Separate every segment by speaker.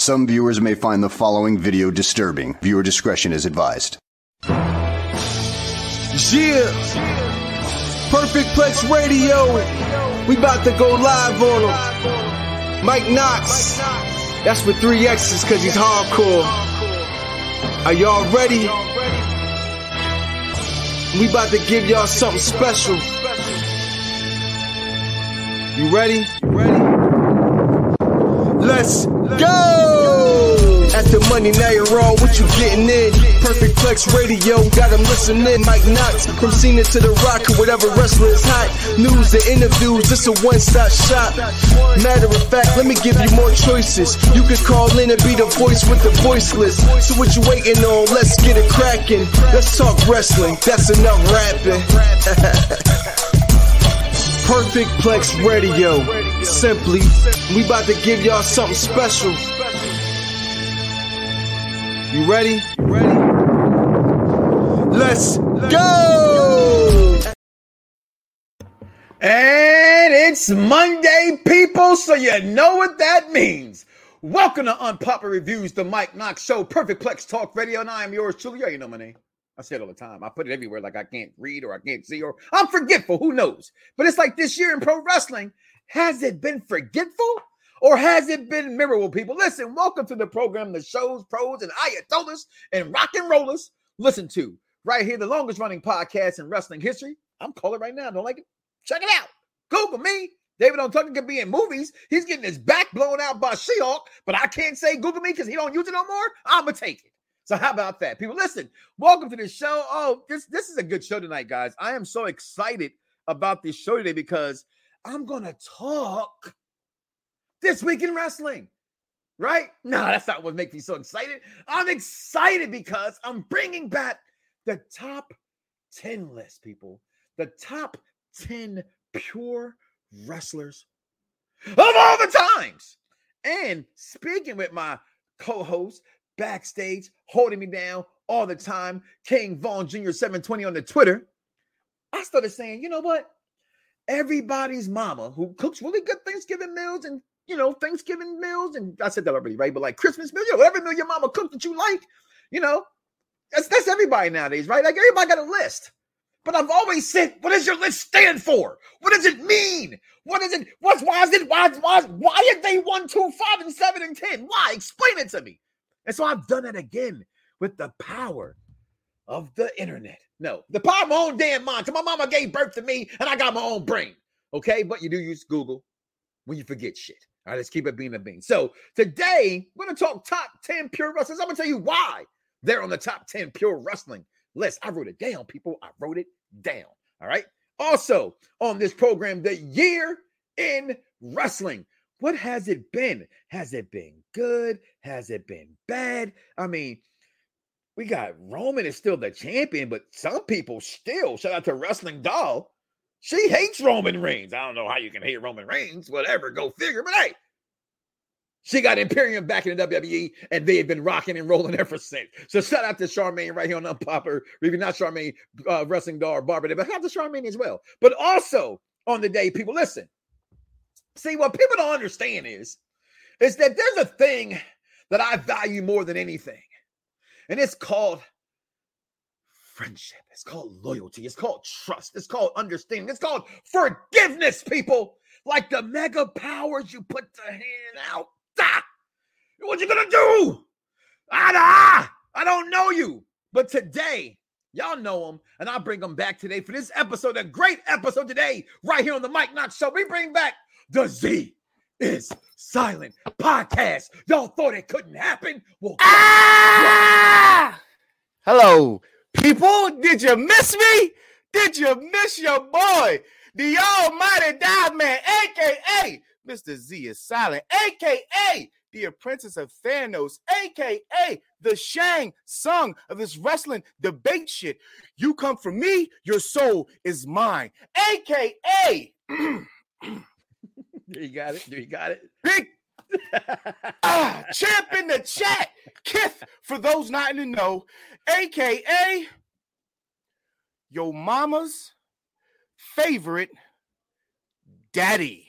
Speaker 1: Some viewers may find the following video disturbing. Viewer discretion is advised.
Speaker 2: Yeah. Perfect Plex Radio. We about to go live on him. Mike Knoxxx. That's with three X's cause he's hardcore. Are y'all ready? We about to give y'all something special. You ready? You ready? Let's go! At the money, now you're wrong. What you getting in? Perfect Plex Radio, got them listening. Mike Knoxxx, from Cena to The Rock, or whatever wrestler is hot. News and interviews, this a one-stop shop. Matter of fact, let me give you more choices. You could call in and be the voice with the voiceless. So what you waiting on? Let's get it cracking. Let's talk wrestling. That's enough rapping. Perfect Plex Radio. Simply, we about to give y'all something special. You ready? Ready? Let's go!
Speaker 3: And it's Monday, people, so you know what that means. Welcome to Unpopular Reviews, the Mike Knoxxx Show, Perfect Plex Talk Radio, and I am yours truly. You know my name. I say it all the time. I put it everywhere like I can't read or I can't see or I'm forgetful. Who knows? But it's like this year in pro wrestling. Has it been forgetful or has it been memorable, people? Listen, welcome to the program, the shows, pros, and ayatollahs and rock and rollers listen to right here, the longest running podcast in wrestling history. I'm calling right now. Don't like it? Check it out. Google me. David Ontucker could be in movies. He's getting his back blown out by She-Hulk, but I can't say Google me because he don't use it no more. I'ma take it. So how about that? People, listen, welcome to the show. Oh, this, this is a good show tonight, guys. I am so excited about this show today because I'm gonna talk this week in wrestling. Right? No, that's not what makes me so excited. I'm excited because I'm bringing back the top 10 list, people. The top 10 pure wrestlers of all the times. And speaking with my co-host backstage, holding me down all the time, King Vaughn Jr. 720 on the Twitter, I started saying, you know what? Everybody's mama who cooks really good Thanksgiving meals and you know, Thanksgiving meals, and I said that already, right? But like Christmas meals, you know, every meal your mama cooked that you like, you know, that's that's everybody nowadays, right? Like everybody got a list. But I've always said, what does your list stand for? What does it mean? What is it? What's why is it? Why why why are they one, two, five, and seven and ten? Why? Explain it to me. And so I've done it again with the power of the internet. No, the power of my own damn mind. Cause my mama gave birth to me and I got my own brain. Okay, but you do use Google when you forget shit. All right, let's keep it being a bean. So today we're gonna talk top 10 pure wrestlers. I'm gonna tell you why they're on the top 10 pure wrestling list. I wrote it down, people. I wrote it down. All right. Also on this program, the year in wrestling. What has it been? Has it been good? Has it been bad? I mean, we got Roman is still the champion, but some people still shout out to Wrestling Doll. She hates Roman Reigns. I don't know how you can hate Roman Reigns, whatever, go figure. But hey, she got Imperium back in the WWE, and they have been rocking and rolling ever since. So shout out to Charmaine right here on Unpopular Review, not Charmaine uh, Wrestling Doll Barbara, but shout out to Charmaine as well. But also on the day, people listen. See, what people don't understand is, is that there's a thing that I value more than anything, and it's called friendship. It's called loyalty. It's called trust. It's called understanding. It's called forgiveness, people. Like the mega powers you put the hand out. Ah! What you gonna do? Ah, I don't know you. But today, y'all know him, and I'll bring him back today for this episode, a great episode today, right here on the Mike Knoxxx Show. We bring back the Z is Silent podcast. Y'all thought it couldn't happen? Well,
Speaker 4: ah! Hello, people. Did you miss me? Did you miss your boy, the Almighty Dive Man, aka Mr. Z is Silent, aka the apprentice of Thanos, aka the Shang Tsung of this wrestling debate shit. You come from me, your soul is mine, aka.
Speaker 3: you got it. You got it.
Speaker 4: Big ah, champ in the chat. Kith, for those not in the know, aka your mama's favorite daddy.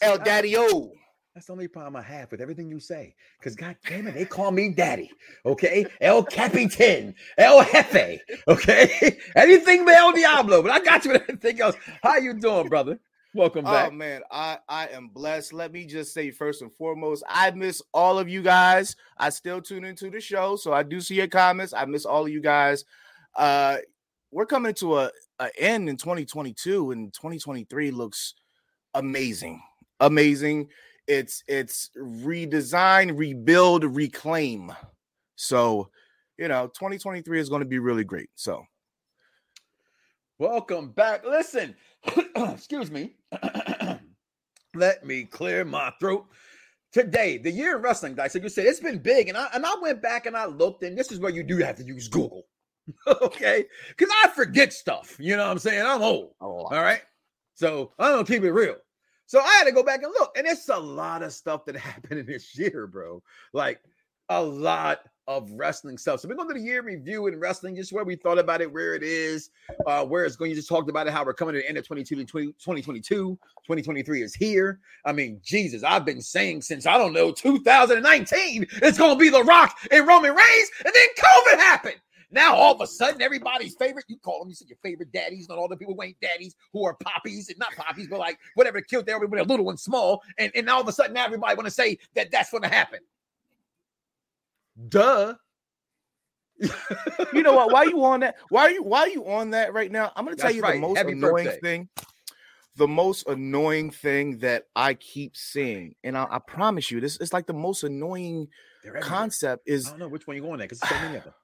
Speaker 4: El Daddy O.
Speaker 3: That's the only problem I have with everything you say. Because God damn it, they call me daddy. Okay. El Capitan, El Jefe. Okay. Anything but El Diablo. But I got you with everything else. How you doing, brother? Welcome back.
Speaker 4: Oh man, I I am blessed. Let me just say first and foremost, I miss all of you guys. I still tune into the show, so I do see your comments. I miss all of you guys. Uh we're coming to a, a end in 2022 and 2023 looks amazing. Amazing. It's it's redesign, rebuild, reclaim. So, you know, 2023 is going to be really great. So,
Speaker 3: Welcome back. Listen, excuse me. Let me clear my throat. Today, the year in wrestling, dice. So you said it's been big, and I and I went back and I looked, and this is where you do have to use Google, okay? Because I forget stuff. You know what I'm saying? I'm old. Oh. All right. So I'm gonna keep it real. So I had to go back and look, and it's a lot of stuff that happened in this year, bro. Like a lot of wrestling stuff. So we're going to do the year review in wrestling, just where we thought about it, where it is, uh, where it's going. You just talked about it, how we're coming to the end of 22 2022. 2023 is here. I mean, Jesus, I've been saying since I don't know 2019, it's going to be The Rock and Roman Reigns, and then COVID happened. Now all of a sudden, everybody's favorite, you call them, you said your favorite daddies, not all the people who ain't daddies, who are poppies and not poppies, but like whatever killed everybody, a little and small. And, and all of a sudden, now everybody want to say that that's going to happen. Duh.
Speaker 4: you know what? Why are you on that? Why are you why are you on that right now? I'm gonna tell you
Speaker 3: right.
Speaker 4: the most
Speaker 3: Happy
Speaker 4: annoying
Speaker 3: birthday.
Speaker 4: thing. The most annoying thing that I keep seeing, and I, I promise you, this is like the most annoying concept
Speaker 3: I
Speaker 4: is
Speaker 3: don't know which one you're going at because so many of them.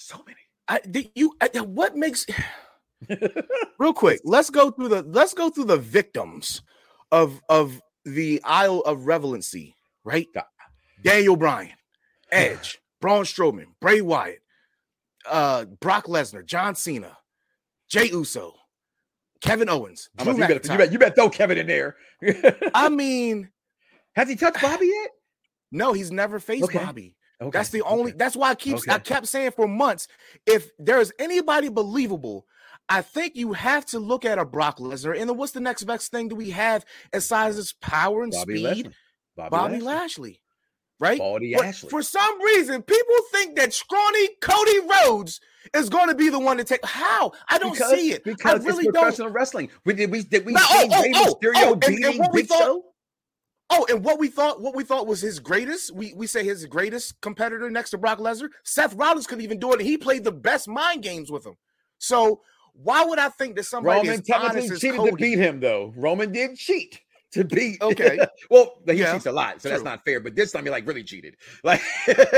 Speaker 3: So many.
Speaker 4: I, the, you I, what makes real quick let's go through the let's go through the victims of of the Isle of Revelancy, right? Daniel Bryan, Edge, Braun Strowman, Bray Wyatt, uh, Brock Lesnar, John Cena, Jey Uso, Kevin Owens,
Speaker 3: I'm
Speaker 4: Drew
Speaker 3: about you, better, you, better, you better throw Kevin in there.
Speaker 4: I mean,
Speaker 3: Has he touched Bobby yet?
Speaker 4: no, he's never faced
Speaker 3: Okay.
Speaker 4: Bobby.
Speaker 3: Okay.
Speaker 4: That's the only.
Speaker 3: okay.
Speaker 4: That's why I keep. I kept saying for months, if there is anybody believable, I think you have to look at a Brock Lesnar. And then what's the next best thing that we have besides his power and
Speaker 3: Bobby
Speaker 4: speed?
Speaker 3: Lashley. Bobby,
Speaker 4: Bobby
Speaker 3: Lashley.
Speaker 4: Lashley, right?
Speaker 3: Baldy
Speaker 4: But
Speaker 3: Ashley.
Speaker 4: For some reason, people think that scrawny Cody Rhodes is going to be the one to take. How? I don't
Speaker 3: because,
Speaker 4: see it.
Speaker 3: Because
Speaker 4: I really
Speaker 3: it's
Speaker 4: don't.
Speaker 3: professional wrrestling. We did we did we
Speaker 4: No,
Speaker 3: see
Speaker 4: oh, oh,
Speaker 3: Rey
Speaker 4: oh,
Speaker 3: Mysterio
Speaker 4: oh, and- and what we
Speaker 3: Big
Speaker 4: thought-
Speaker 3: Show?
Speaker 4: Oh, and what we thought, what we thought was his greatest, we we say his greatest competitor next to Brock Lesnar, Seth Rollins couldn't even do it, and he played the best mind games with him. So why would I think that somebody
Speaker 3: Roman
Speaker 4: honest
Speaker 3: technically cheated
Speaker 4: Cody?
Speaker 3: to beat him, though. Roman did cheat to beat.
Speaker 4: Okay.
Speaker 3: well, he
Speaker 4: Yeah,
Speaker 3: cheats a lot, so that's not fair. But this time he like really cheated. Like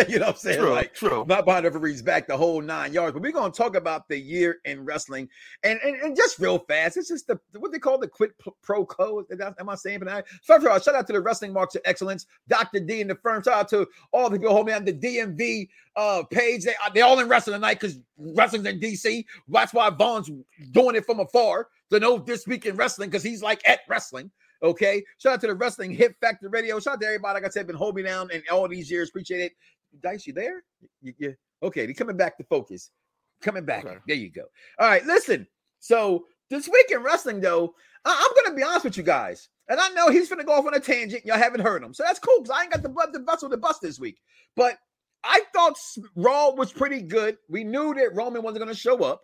Speaker 3: you know what I'm saying?
Speaker 4: True,
Speaker 3: Like
Speaker 4: true.
Speaker 3: not behind the referees back the whole nine yards. But we're gonna talk about the year in wrestling and and, and just real fast. It's just the what they call the quid p- pro code. Am I saying that? First of all, shout out to the Wrestling Marks of Excellence, Dr. D and the firm. Shout out to all the people holding on the DMV uh page. They they all in wrestling tonight because wrestling's in DC. That's why Vaughn's doing it from afar to know this week in wrestling because he's like at wrestling. Okay. Shout out to the Wrestling Hit Factor Radio. Shout out to everybody. Like I said, been holding me down in all these years. Appreciate it. Dice, you there? You, you- okay. He's coming back to focus. Coming back.
Speaker 4: Okay.
Speaker 3: There you go. All right. Listen. So this week in wrestling, though, I- I'm gonna be honest with you guys. And I know he's gonna go off on a tangent. Y'all haven't heard him. So that's cool because I ain't got the blood the vessel to bust this week. But I thought Raw was pretty good. We knew that Roman wasn't gonna show up,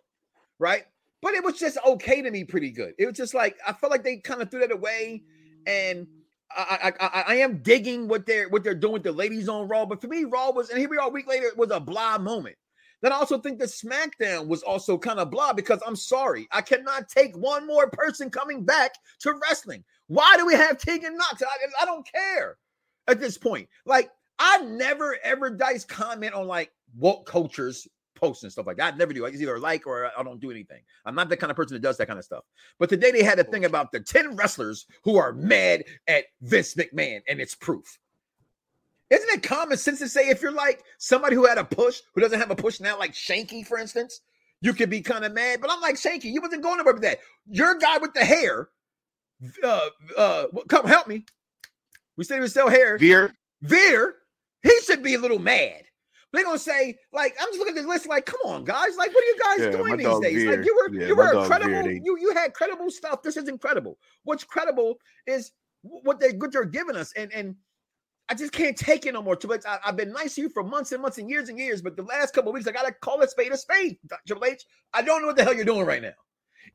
Speaker 3: right? But it was just okay to me, pretty good. It was just like I felt like they kind of threw that away, and I, I, I, I am digging what they're what they're doing with the ladies on Raw. But for me, Raw was, and here we are a week later, it was a blah moment. Then I also think that SmackDown was also kind of blah because I'm sorry, I cannot take one more person coming back to wrestling. Why do we have Tegan Nox? I, I don't care at this point. Like I never ever dice comment on like woke cultures posts and stuff like that. I never do. I just either like or I don't do anything. I'm not the kind of person that does that kind of stuff. But today they had a thing about the 10 wrestlers who are mad at Vince McMahon, and it's proof. Isn't it common sense to say if you're like somebody who had a push, who doesn't have a push now, like Shanky, for instance, you could be kind of mad. But I'm like Shanky, you wasn't going nowhere with that. Your guy with the hair, uh, uh, come help me. We said he was still hair.
Speaker 4: Veer,
Speaker 3: Veer, he should be a little mad. They're gonna say, like, I'm just looking at this list, like, come on, guys, like, what are you guys
Speaker 4: Yeah,
Speaker 3: doing these days?
Speaker 4: Veer.
Speaker 3: Like, you were
Speaker 4: Yeah,
Speaker 3: you were credible,
Speaker 4: Veer,
Speaker 3: you you had credible stuff. This is incredible. What's credible is what they what they're giving us, and and I just can't take it no more. Triple H, I, have been nice to you for months and months and years and years, but the last couple weeks I gotta call a spade a spade. Triple H, I don't know what the hell you're doing right now.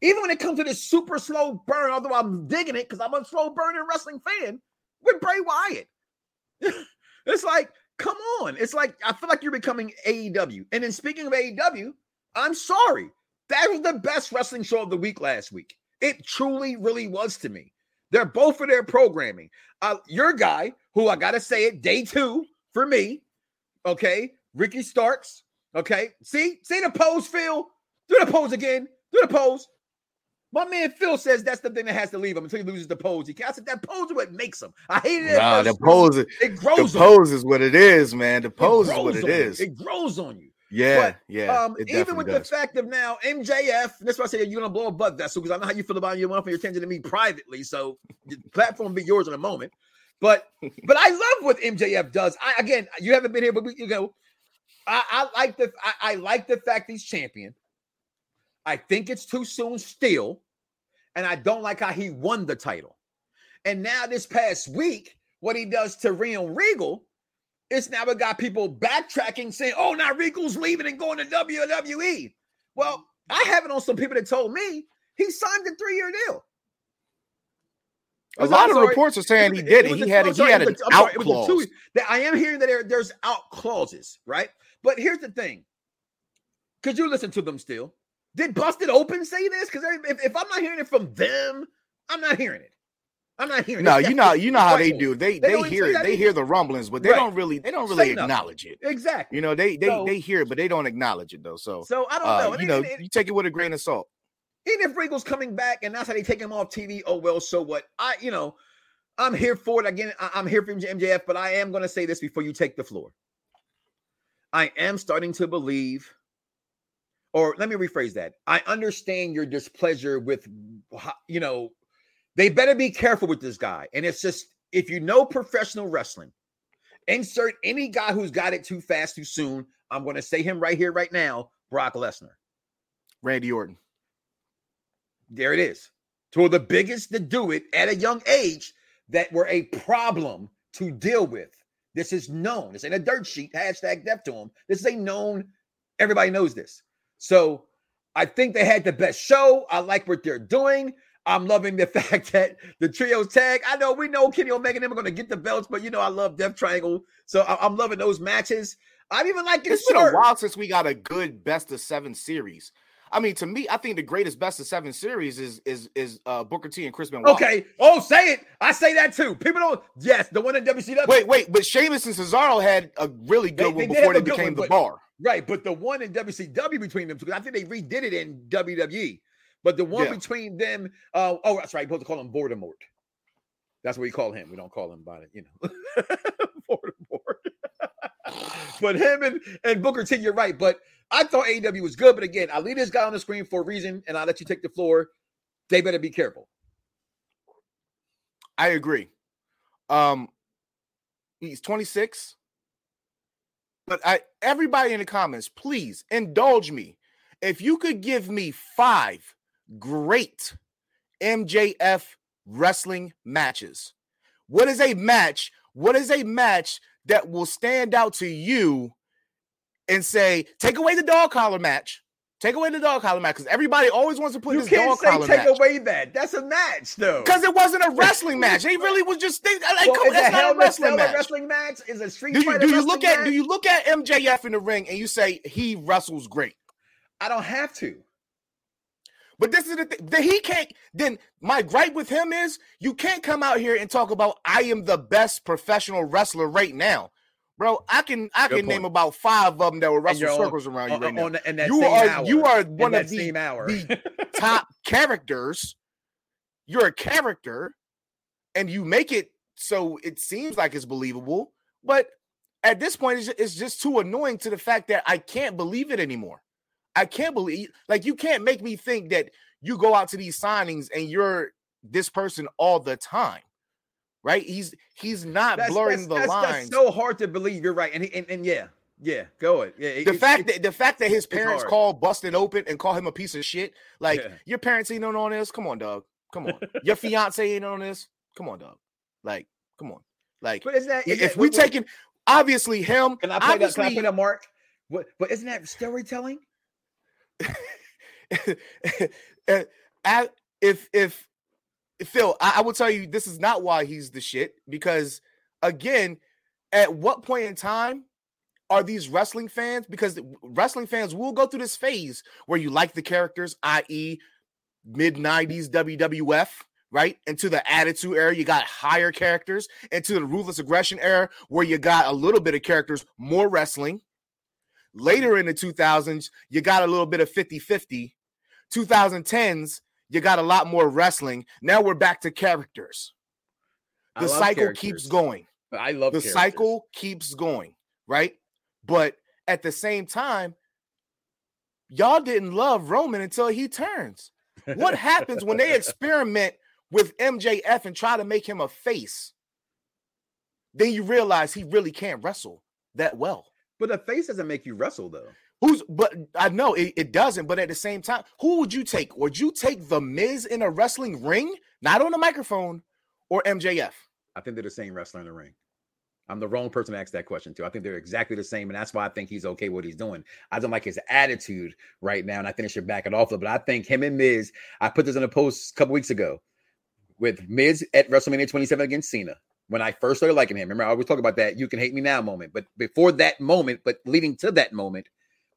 Speaker 3: Even when it comes to this super slow burn, although I'm digging it because I'm a slow burning wrestling fan with Bray Wyatt. it's like, come on. It's like I feel like you're becoming AEW. And then speaking of AEW, I'm sorry. That was the best wrestling show of the week last week. It truly, really was to me. They're both for their programming. Uh, your guy, who I gotta say it, day two for me. Okay, Ricky Starks. Okay, see, see the pose, Phil. Do the pose again. Do the pose. My man Phil says that's the thing that has to leave him until he loses the pose. He can't. That pose is what makes him. I hate it.
Speaker 4: Nah, the pose. It grows. The pose is what it is, man. The pose is what it is.
Speaker 3: You. It grows on you.
Speaker 4: Yeah, but, yeah.
Speaker 3: Um, even with does. the fact of now MJF, that's why I say you're gonna blow a butt vessel because I know how you feel about your one for your attention to me privately. So the platform be yours in a moment. But but I love what MJF does. I again, you haven't been here, but we, you know, I, I like the I, I like the fact he's champion. I think it's too soon still, and I don't like how he won the title. And now this past week, what he does to Realm Regal it's now we got people backtracking saying, oh, now Regal's leaving and going to WWE. Well, I have it on some people that told me he signed a three year deal.
Speaker 4: A lot of reports are saying he did it. He had, he had an out clause. Two,
Speaker 3: that I am hearing that there, there's out clauses, right? But here's the thing. Could you listen to them still? Did Busted Open say this? Because if, if I'm not hearing it from them, I'm not hearing it. I'm not hearing. It.
Speaker 4: No, you know, you know how they do. They they, they hear it. They hear the rumblings, but they right. don't really they don't really Say acknowledge
Speaker 3: nothing. it. Exactly.
Speaker 4: You know, they they so, they hear it, but they don't acknowledge it though. So
Speaker 3: so I don't uh, know.
Speaker 4: you know, you take it with a grain of salt.
Speaker 3: Even if Regal's coming back and that's how they take him off TV, oh well, so what? I you know, I'm here for it. Again, I'm here for MJF, but I am going to say this before you take the floor. I am starting to believe, or let me rephrase that. I understand your displeasure with, you know, they better be careful with this guy. And it's just if you know professional wrestling, insert any guy who's got it too fast, too soon. I'm going to say him right here, right now Brock Lesnar,
Speaker 4: Randy Orton.
Speaker 3: There it is. Two of the biggest to do it at a young age that were a problem to deal with. This is known. This ain't a dirt sheet. Hashtag death to them. This is a known. Everybody knows this. So I think they had the best show. I like what they're doing. I'm loving the fact that the trios tag. I know we know Kenny Omega and them are going to get the belts, but you know I love Death Triangle, so I- am loving those matches. I'm even like
Speaker 4: it's been a while since we got a good best of seven series. I mean, to me, I think the greatest best of seven series is is is uh, Booker T and Chris Benoit.
Speaker 3: Okay. Oh, say it. I say that too. People don't. Yes, the one in WCW.
Speaker 4: Wait, wait, but Sheamus and Cesaro had a really good they, one they before they became one, the bar.
Speaker 3: Right, but the one in WCW between them two, I think they redid it in WWE. But the one yeah. between them, uh, oh, that's right. You're supposed to call him Voldemort. That's what we call him. We don't call him by it, you know. Voldemort. but him and, and Booker T, you're right. But I thought AEW was good. But again, I leave this guy on the screen for a reason, and I'll let you take the floor. They better be careful.
Speaker 4: I agree. Um, he's 26. But I everybody in the comments, please indulge me. If you could give me five great MJF wrestling matches. What is a match? What is a match that will stand out to you and say, take away the dog collar match? Take away the dog collar match because everybody always wants to put you this dog collar
Speaker 3: take
Speaker 4: match.
Speaker 3: Take away that. That's a match, though.
Speaker 4: Because it wasn't a wrestling match. He really was just think, like, well, come, that's not a wrestling match.
Speaker 3: wrestling match. Is a street
Speaker 4: do you,
Speaker 3: do
Speaker 4: you look
Speaker 3: match?
Speaker 4: at do you look at MJF in the ring and you say he wrestles great?
Speaker 3: I don't have to.
Speaker 4: But this is the thing that he can't. Then my gripe with him is you can't come out here and talk about I am the best professional wrestler right now, bro. I can I Good can point. name about five of them that will wrestle circles on, around you right on, now. On, you are hour, you are one of the, the top characters. You're a character, and you make it so it seems like it's believable. But at this point, it's it's just too annoying to the fact that I can't believe it anymore. I can't believe like you can't make me think that you go out to these signings and you're this person all the time. Right? He's he's not that's, blurring that's, the that's, lines.
Speaker 3: That's so hard to believe. You're right. And and, and yeah, yeah, go ahead. Yeah,
Speaker 4: the it, fact it, that the fact that his parents call busted open and call him a piece of shit. Like yeah. your parents ain't on this. Come on, dog. Come on. your fiance ain't on this. Come on, dog. Like, come on. Like,
Speaker 3: But isn't that
Speaker 4: if
Speaker 3: that-
Speaker 4: we
Speaker 3: wait,
Speaker 4: taking obviously him,
Speaker 3: Can I play that? Can I
Speaker 4: obviously,
Speaker 3: play that, Mark? What? But isn't that storytelling?
Speaker 4: Uh, if if Phil, I, I will tell you this is not why he's the shit because again, at what point in time are these wrestling fans? Because wrestling fans will go through this phase where you like the characters, i.e., mid '90s WWF. Right into the attitude era, you got higher characters. Into the ruthless aggression era, where you got a little bit of characters, more wrestling. Later in the 2000s, you got a little bit of 50 50. 2010s, you got a lot more wrestling. Now we're back to characters. The cycle
Speaker 3: characters.
Speaker 4: keeps going.
Speaker 3: I love
Speaker 4: The
Speaker 3: characters.
Speaker 4: cycle keeps going, right? But at the same time, y'all didn't love Roman until he turns. What happens when they experiment with MJF and try to make him a face? Then you realize he really can't wrestle that well.
Speaker 3: But a face doesn't make you wrestle, though.
Speaker 4: Who's but I know it, it doesn't, but at the same time, who would you take? Would you take the Miz in a wrestling ring, not on a microphone, or MJF?
Speaker 3: I think they're the same wrestler in the ring. I'm the wrong person to ask that question to. I think they're exactly the same, and that's why I think he's okay with what he's doing. I don't like his attitude right now, and I think they should back it off. But I think him and Miz, I put this in a post a couple weeks ago with Miz at WrestleMania 27 against Cena. When I first started liking him, remember I always talk about that "you can hate me now" moment. But before that moment, but leading to that moment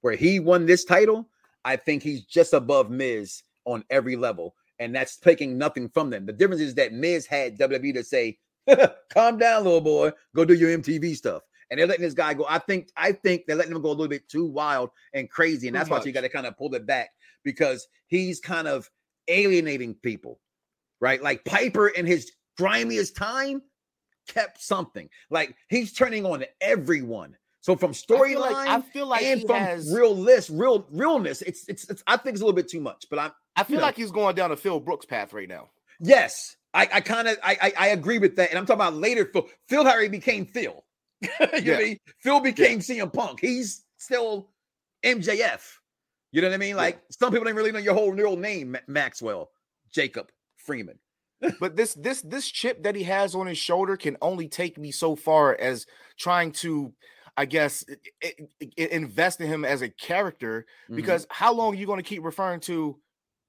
Speaker 3: where he won this title, I think he's just above Miz on every level, and that's taking nothing from them. The difference is that Miz had WWE to say, calm down, little boy. Go do your MTV stuff. And they're letting this guy go. I think, I think they're letting him go a little bit too wild and crazy. And that's why you got to kind of pull it back because he's kind of alienating people, right? Like Piper in his grimiest time kept something. Like he's turning on everyone. So from
Speaker 4: I
Speaker 3: storyline
Speaker 4: like, I feel like
Speaker 3: and
Speaker 4: he
Speaker 3: from
Speaker 4: has.
Speaker 3: real list, real realness, it's, it's it's I think it's a little bit too much. But I'm
Speaker 4: I feel
Speaker 3: you know.
Speaker 4: like he's going down the Phil Brooks path right now.
Speaker 3: Yes, I, I kind of I, I I agree with that, and I'm talking about later. Phil Phil Harry became Phil. you know what
Speaker 4: Yeah.
Speaker 3: I mean? Phil became CM Punk. He's still MJF. You know what I mean?
Speaker 4: Yeah.
Speaker 3: Like some people don't really know your whole real name, Maxwell Jacob Freeman.
Speaker 4: but this this this chip that he has on his shoulder can only take me so far as trying to i guess i- i- i- invest in him as a character
Speaker 3: Mhm.
Speaker 4: because how long are you going to keep referring to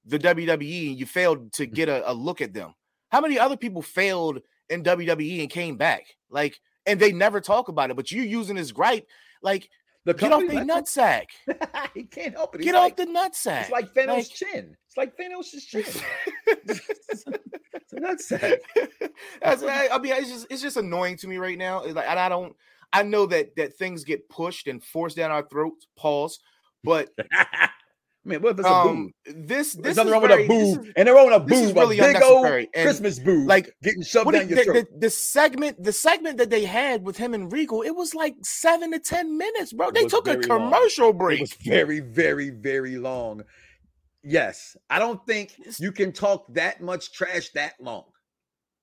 Speaker 4: the wwe and you failed to get a, a look at them how many other people failed in wwe and came back like and they never talk about it but you're using his gripe like
Speaker 3: the
Speaker 4: get off the nutsack
Speaker 3: he can't help it. He's
Speaker 4: get
Speaker 3: like,
Speaker 4: off the nutsack
Speaker 3: It's like Thanos'
Speaker 4: like-
Speaker 3: chin. It's like Thanos' chin. it's a nutsack.
Speaker 4: That's, I, I mean, it's just it's just annoying to me right now. Like, and I don't, I know that that things get pushed and forced down our throats. Pause. But
Speaker 3: Man, what if it's a
Speaker 4: um,
Speaker 3: boo?
Speaker 4: this this
Speaker 3: There's nothing
Speaker 4: is
Speaker 3: wrong with a boo,
Speaker 4: is-
Speaker 3: and they're on a boo,
Speaker 4: really
Speaker 3: a big old
Speaker 4: and,
Speaker 3: Christmas boo,
Speaker 4: like,
Speaker 3: getting shoved down
Speaker 4: do
Speaker 3: your
Speaker 4: you-
Speaker 3: throat.
Speaker 4: the, the, the segment, the segment that they had with him and Regal, it was like seven to ten minutes, bro.
Speaker 3: It
Speaker 4: They took a
Speaker 3: very long.
Speaker 4: commercial
Speaker 3: It
Speaker 4: break.
Speaker 3: was very, very, very long. Yes, I don't think you can talk that much trash that long.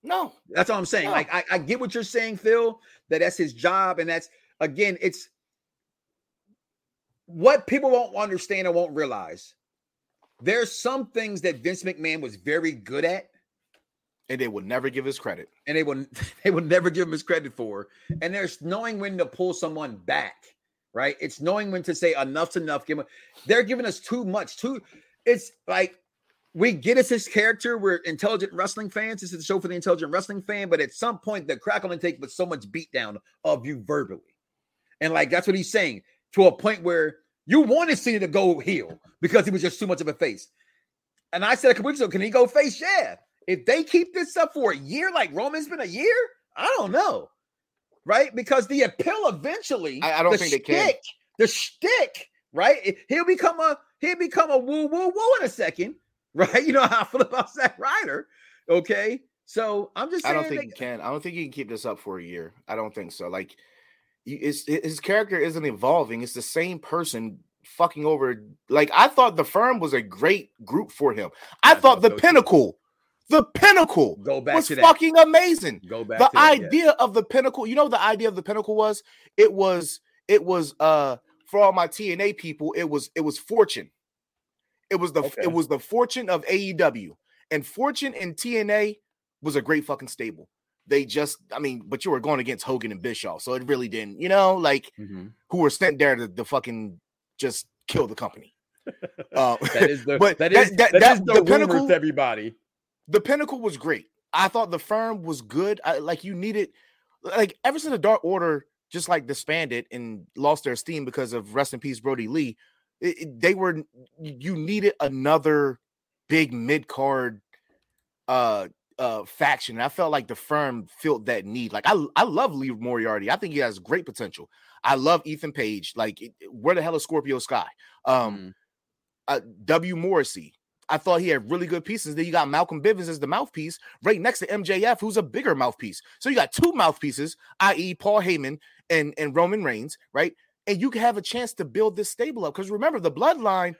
Speaker 4: No,
Speaker 3: That's all I'm saying.
Speaker 4: No.
Speaker 3: Like, I, I get what you're saying, Phil. That that's his job, and that's again, it's what people won't understand or won't realize. There's some things that Vince McMahon was very good at,
Speaker 4: and they will never give his credit.
Speaker 3: and they will they will never give him his credit for. And there's knowing when to pull someone back, right? It's knowing when to say enough's enough. Give them, they're giving us too much. Too. It's like we get it's his character. We're intelligent wrestling fans. This is a show for the intelligent wrestling fan. But at some point, the crack on the take was so much beatdown of you verbally, and like that's what he's saying to a point where you wanted Cena to go heel because he was just too much of a face. And I said a couple weeks ago, can he go face? Yeah. If they keep this up for a year, like Roman's been a year, I don't know. Right? Because the appeal eventually,
Speaker 4: I- I don't
Speaker 3: the
Speaker 4: think they can.
Speaker 3: shtick- The shtick, right? He'll become a he'll become a woo woo woo in a second, right? You know how I feel about Zack Ryder. Okay. So I'm just
Speaker 4: I don't think
Speaker 3: that-
Speaker 4: he can. I don't think he can keep this up for a year. I don't think so. Like, you- it's his character isn't evolving. It's the same person fucking over. Like, I thought the firm was a great group for him. I,
Speaker 3: I
Speaker 4: thought the pinnacle, the pinnacle
Speaker 3: go back
Speaker 4: was
Speaker 3: to that.
Speaker 4: fucking amazing.
Speaker 3: go back
Speaker 4: The
Speaker 3: to that, yeah.
Speaker 4: idea of the pinnacle, you know, what the idea of the pinnacle was it was it was uh for all my TNA people, it was it was fortune. It was the
Speaker 3: Okay.
Speaker 4: it was the fortune of AEW, and fortune and TNA was a great fucking stable. they just, I mean, but you were going against Hogan and Bischoff, so it really didn't, you know, like
Speaker 3: Mhm.
Speaker 4: who were sent there to, to fucking just kill the company. Uh,
Speaker 3: That is the
Speaker 4: But
Speaker 3: that
Speaker 4: that-
Speaker 3: is
Speaker 4: that-
Speaker 3: that
Speaker 4: that-
Speaker 3: is the,
Speaker 4: the pinnacle-
Speaker 3: to everybody.
Speaker 4: the pinnacle was great. I thought the firm was good. I, like you needed, like ever since the Dark Order just like disbanded and lost their steam because of rest in peace Brodie Lee, it- it- they were you needed another big mid card uh uh faction. And I felt like the firm felt that need. Like I I love Lee Moriarty. I think he has great potential. I love Ethan Page. Like it- where the hell is Scorpio Sky? Um
Speaker 3: Mm.
Speaker 4: uh, W. Morrissey. I thought he had really good pieces. Then you got Malcolm Bivens as the mouthpiece, right next to MJF, who's a bigger mouthpiece. So you got two mouthpieces, i.e., Paul Heyman and, and Roman Reigns, right? And you can have a chance to build this stable up. Because remember, the bloodline,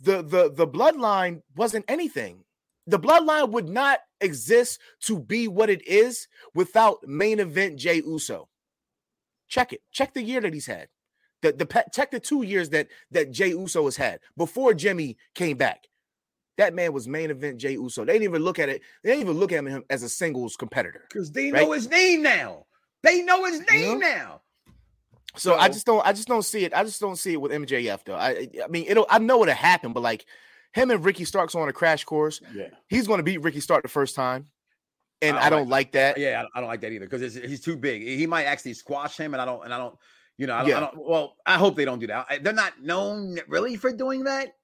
Speaker 4: the the the bloodline wasn't anything. The bloodline would not exist to be what it is without main event Jey Uso. Check it. Check the year that he's had. The, the check the two years that that Jey Uso has had before Jimmy came back. That man was main event Jey Uso. They didn't even look at it. They didn't even look at him as a singles competitor.
Speaker 3: Because they
Speaker 4: Right.
Speaker 3: know his name now. They know his name now.
Speaker 4: So I just don't. I just don't see it. I just don't see it with MJF though. I I mean, it'll. I know it'll happen, but like him and Ricky Starks on a crash course.
Speaker 3: Yeah.
Speaker 4: He's going to beat Ricky Stark the first time, and
Speaker 3: I
Speaker 4: I
Speaker 3: don't
Speaker 4: don't like that.
Speaker 3: Yeah, I don't, like that either because he's too big. He might actually squash him, and I don't. And I don't. You know, I don't.
Speaker 4: Yeah.
Speaker 3: I don't well, I hope they don't do that. I- they're not known really for doing that.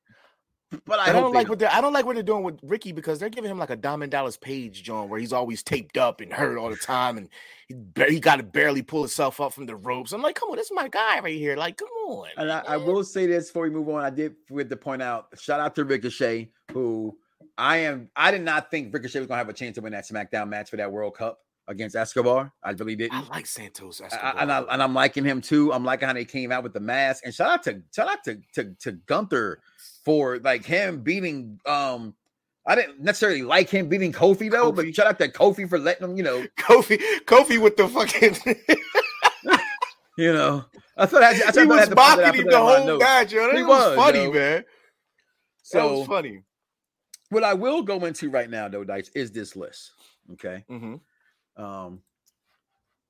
Speaker 3: But I,
Speaker 4: I, don't
Speaker 3: they
Speaker 4: like what they're. I don't like what they're doing with Ricky because they're giving him like a Diamond Dallas Page, John, where he's always taped up and hurt all the time, and he, ba- he got to barely pull himself up from the ropes. I'm like, come on, this is my guy right here. Like, come on.
Speaker 3: And I, I will say this before we move on. I did forget to point out, shout out to Ricochet, who I am. I did not think Ricochet was gonna have a chance to win that SmackDown match for that World Cup against Escobar. I really didn't.
Speaker 4: I like Santos. Escobar.
Speaker 3: I- and, I, and I'm liking him too. I'm liking how they came out with the mask. And shout out to shout out to to, to Gunther for like him beating. Um, I didn't necessarily like him beating Kofi though, but
Speaker 4: Kofi.
Speaker 3: shout out to Kofi for letting him. You know,
Speaker 4: Kofi, Kofi with the fucking.
Speaker 3: you know. I thought I, I, thought
Speaker 4: he was
Speaker 3: had to put that- I
Speaker 4: mocking him the whole match, yo. That
Speaker 3: He
Speaker 4: was,
Speaker 3: was,
Speaker 4: funny,
Speaker 3: yo.
Speaker 4: man. that
Speaker 3: So
Speaker 4: was funny.
Speaker 3: what I will go into right now, though, Dice, is this list. Okay.
Speaker 4: hmm
Speaker 3: Um,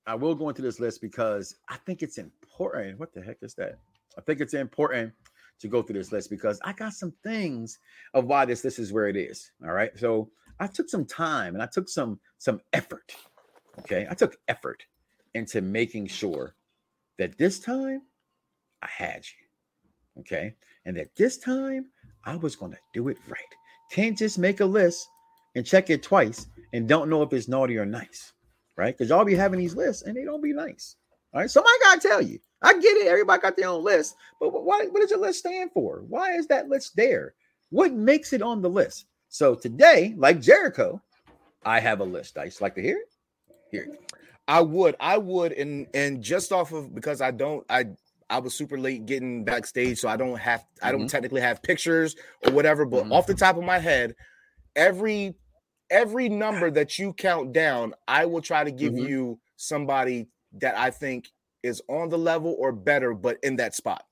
Speaker 3: I will go into this list because I think it's important. What the heck is that? I think it's important to go through this list because I got some things of why this list is where it is. All right. So I took some time and I took some some effort. Okay. I took effort into making sure that this time I had you. Okay. And that this time I was going to do it right. Can't just make a list and check it twice and don't know if it's naughty or nice, right? Because y'all be having these lists and they don't be nice. All right. Somebody got to tell you. I get it. Everybody got their own list, but why, what does your list stand for? Why is that list there? What makes it on the list? So today, like Jericho, I have a list. I just like to hear it. Here.
Speaker 4: I would, I would, and and just off of because I don't, I I was super late getting backstage, so I don't have, I don't
Speaker 3: Mhm.
Speaker 4: technically have pictures or whatever. But
Speaker 3: Mhm.
Speaker 4: off the top of my head, every every number that you count down, I will try to give
Speaker 3: Mhm.
Speaker 4: you somebody that I think is on the level or better, but in that spot.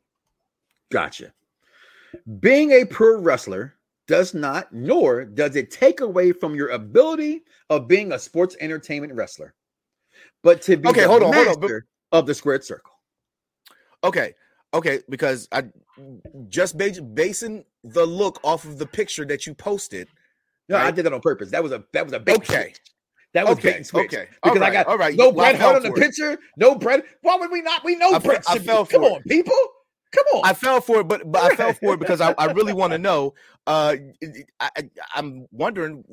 Speaker 3: Gotcha. Being a pro wrestler does not, nor does it take away from your ability of being a sports entertainment wrestler, but to be
Speaker 4: Okay, hold on, hold on, but-
Speaker 3: of the squared circle.
Speaker 4: Okay, okay, because I just basing the look off of the picture that you posted.
Speaker 3: No, I did that on purpose. That was a that was a bait
Speaker 4: Okay.
Speaker 3: switch. That was
Speaker 4: Okay,
Speaker 3: bait and switch.
Speaker 4: okay.
Speaker 3: Because I got
Speaker 4: all right.
Speaker 3: no
Speaker 4: I
Speaker 3: Hart on the picture. No Bret. Why would we not? We know
Speaker 4: I fe-
Speaker 3: Bret.
Speaker 4: I fell
Speaker 3: Come on, people. Come on.
Speaker 4: I fell for it, but but I fell for it because I, I really want to know. Uh, I, I'm wondering.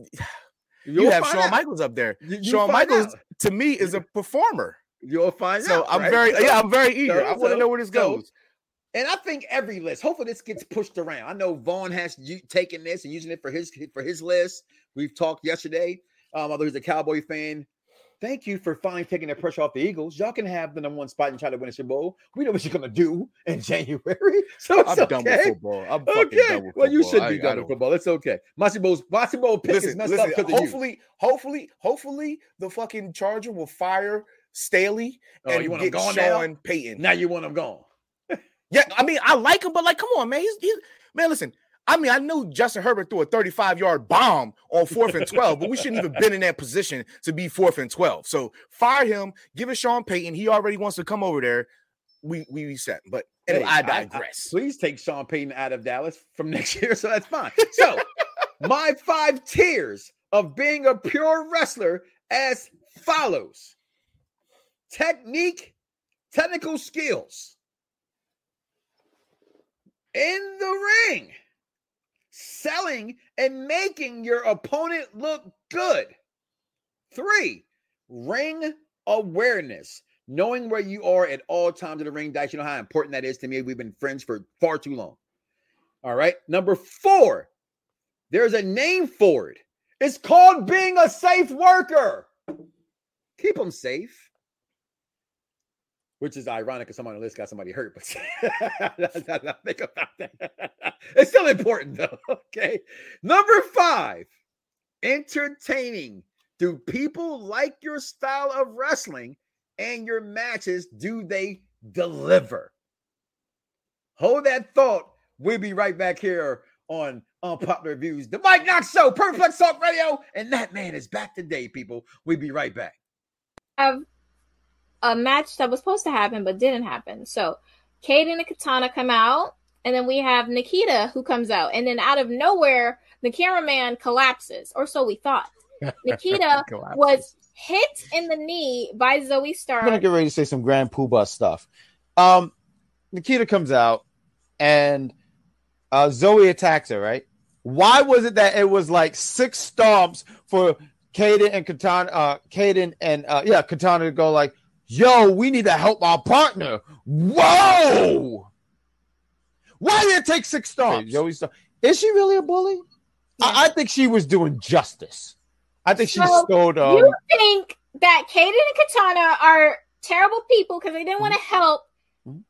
Speaker 4: You
Speaker 3: You'll
Speaker 4: have
Speaker 3: find
Speaker 4: Shawn
Speaker 3: out.
Speaker 4: Michaels up there.
Speaker 3: You- you
Speaker 4: Shawn Michaels
Speaker 3: out.
Speaker 4: to me is a performer.
Speaker 3: You'll find
Speaker 4: So
Speaker 3: out.
Speaker 4: I'm
Speaker 3: right?
Speaker 4: very yeah I'm very eager.
Speaker 3: so-
Speaker 4: I want to
Speaker 3: so-
Speaker 4: know where this goes.
Speaker 3: And I think every list, hopefully, this gets pushed around. I know Vaughn has taken this and using it for his for his list. We've talked yesterday. Um, although he's a Cowboy fan. Thank you for finally taking the pressure off the Eagles. Y'all can have the number one spot and try to win a Super Bowl. We know what you're gonna do in January, so it's
Speaker 4: I'm
Speaker 3: okay.
Speaker 4: done with football. I'm fucking
Speaker 3: Okay,
Speaker 4: done with
Speaker 3: well, you should be
Speaker 4: I
Speaker 3: done with football. It's okay. My Super Bowl's my Super Bowl pick is messed
Speaker 4: listen.
Speaker 3: up because of you.
Speaker 4: Hopefully, hopefully, hopefully, the fucking Charger will fire Staley
Speaker 3: Oh,
Speaker 4: and
Speaker 3: you want him
Speaker 4: get
Speaker 3: gone now?
Speaker 4: Sean Payton.
Speaker 3: Now you want them gone.
Speaker 4: Yeah, I mean, I like him, but like, come on, man. He's, he's man. Listen, I mean, I knew Justin Herbert threw a 35 yard bomb on fourth and 12, but we shouldn't even been in that position to be fourth and 12. So fire him, give it Sean Payton. He already wants to come over there. We we reset. But anyway,
Speaker 3: Hey,
Speaker 4: I digress.
Speaker 3: please take Sean Payton out of Dallas from next year, so that's fine. So, my five tiers of being a pure wrestler as follows: technique, technical skills in the ring, selling and making your opponent look good. Three, ring awareness, knowing where you are at all times in the ring. Dice, you know how important that is to me. We've been friends for far too long. All right. Number four, there's a name for it. It's called being a safe worker. Keep them safe. Which is ironic because someone on the list got somebody hurt, but think about that. It's still important though. Okay. Number five, entertaining. Do people like your style of wrestling and your matches? Do they deliver? Hold that thought. We'll be right back here on Unpopular Reviews, the Mike Knoxxx Show, Perfect Talk Radio, and that man is back today, people. We'll be right back.
Speaker 5: have a match that was supposed to happen but didn't happen. So Kate and Katana come out, and then we have Nikita who comes out, and then out of nowhere, the cameraman collapses, or so we thought. Nikita was hit in the knee by Zoe Starr.
Speaker 6: I'm gonna get ready to say some Grand Poobah stuff. Um, Nikita comes out and uh, Zoe attacks her. Right? Why was it that it was like six stomps for Kaden and Katana, uh, Kaden and uh, yeah, Katana to go like, "Yo, we need to help our partner." Whoa! Why did it take six stomps? Zoe Starr. Is she really a bully? I, I think she was doing justice. I think she stole. Um,
Speaker 5: you think that Kaden and Katana are terrible people because they didn't want to help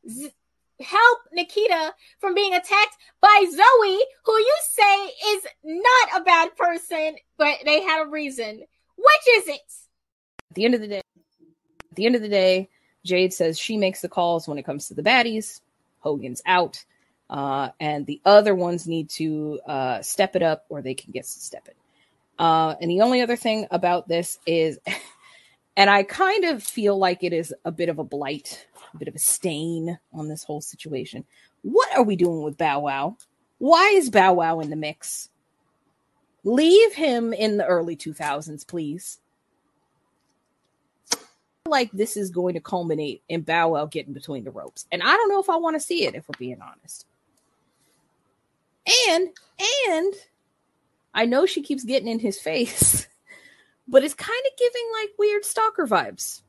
Speaker 5: Z- help Nikita from being attacked by Zoe, who you say is not a bad person, but they had a reason. Which is it?
Speaker 7: At the end of the day, at the end of the day, Jade says she makes the calls when it comes to the baddies. Hogan's out, uh, and the other ones need to uh, step it up, or they can get to step it. Uh, and the only other thing about this is, and I kind of feel like it is a bit of a blight, a bit of a stain on this whole situation. What are we doing with Bow Wow? Why is Bow Wow in the mix? Leave him in the early 2000s, please like this is going to culminate in Bow Wow getting between the ropes. And I don't know if I want to see it, if we're being honest. And, and I know she keeps getting in his face, but it's kind of giving like weird stalker vibes.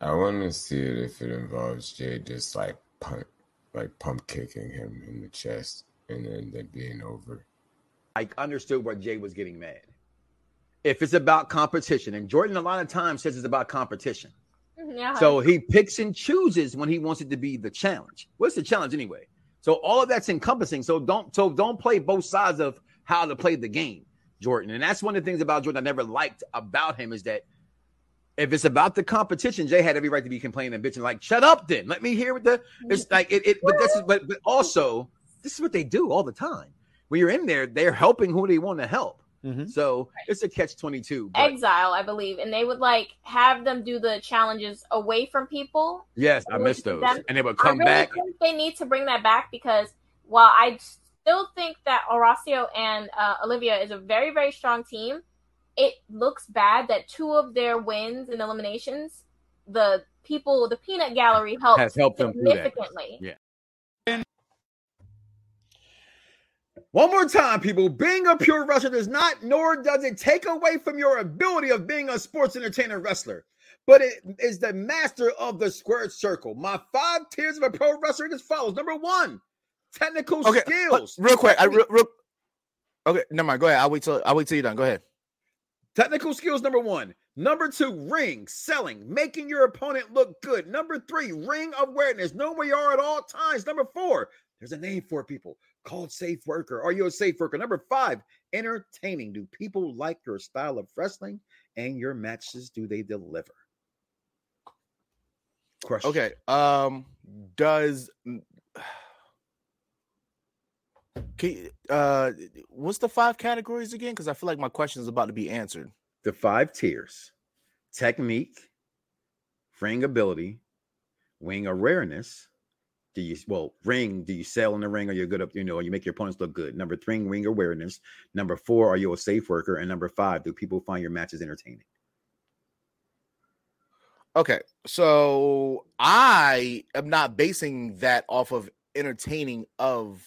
Speaker 8: I want to see it if it involves Jay just like pump, like pump kicking him in the chest and then that being over.
Speaker 3: I understood why Jay was getting mad. If it's about competition, and Jordan a lot of times says it's about competition. Mm-hmm.
Speaker 5: Yeah.
Speaker 3: So he picks and chooses when he wants it to be the challenge. What's the challenge anyway? So all of that's encompassing. So don't so don't play both sides of how to play the game, Jordan. And that's one of the things about Jordan I never liked about him is that if it's about the competition, Jay had every right to be complaining and bitching, like, shut up then. Let me hear what the it's mm-hmm. like it, it but this is but but also this is what they do all the time. When you're in there, they're helping who they want to help.
Speaker 6: Mhm.
Speaker 3: So it's a catch 22. But
Speaker 5: Exile, I believe, and they would like have them do the challenges away from people.
Speaker 3: yes, I missed those.
Speaker 5: Them-
Speaker 3: And they would
Speaker 5: I
Speaker 3: come
Speaker 5: really
Speaker 3: back.
Speaker 5: think they need to bring that back because while I still think that Horacio and uh, Olivia is a very very strong team, it looks bad that two of their wins and eliminations, the people, the peanut gallery helped
Speaker 3: Has helped them through that.
Speaker 5: significantly.
Speaker 3: One more time, people. Being a pure wrestler does not, nor does it take away from your ability of being a sports entertainer wrestler, but it is the master of the squared circle. My five tiers of a pro wrestler is as follows. Number one, technical
Speaker 4: Okay,
Speaker 3: skills.
Speaker 4: real quick. I real, real, okay, never mind. Go ahead. I'll wait till I'll wait till you're done. Go ahead.
Speaker 3: Technical skills, number one. Number two, ring, selling, making your opponent look good. Number three, ring awareness, know where you are at all times. Number four, there's a name for people called safe worker. Are you a safe worker? Number five, entertaining. Do people like your style of wrestling and your matches? Do they deliver? Question.
Speaker 4: Okay. Um, does Can uh, what's the five categories again? Because I feel like my question is about to be answered.
Speaker 3: The five tiers: technique, ring ability, wing awareness. Do you well ring? Do you sell in the ring? Or you're good up? You know, you make your opponents look good. Number three, ring awareness. Number four, are you a safe worker? And number five, do people find your matches entertaining?
Speaker 4: Okay, so I am not basing that off of entertaining of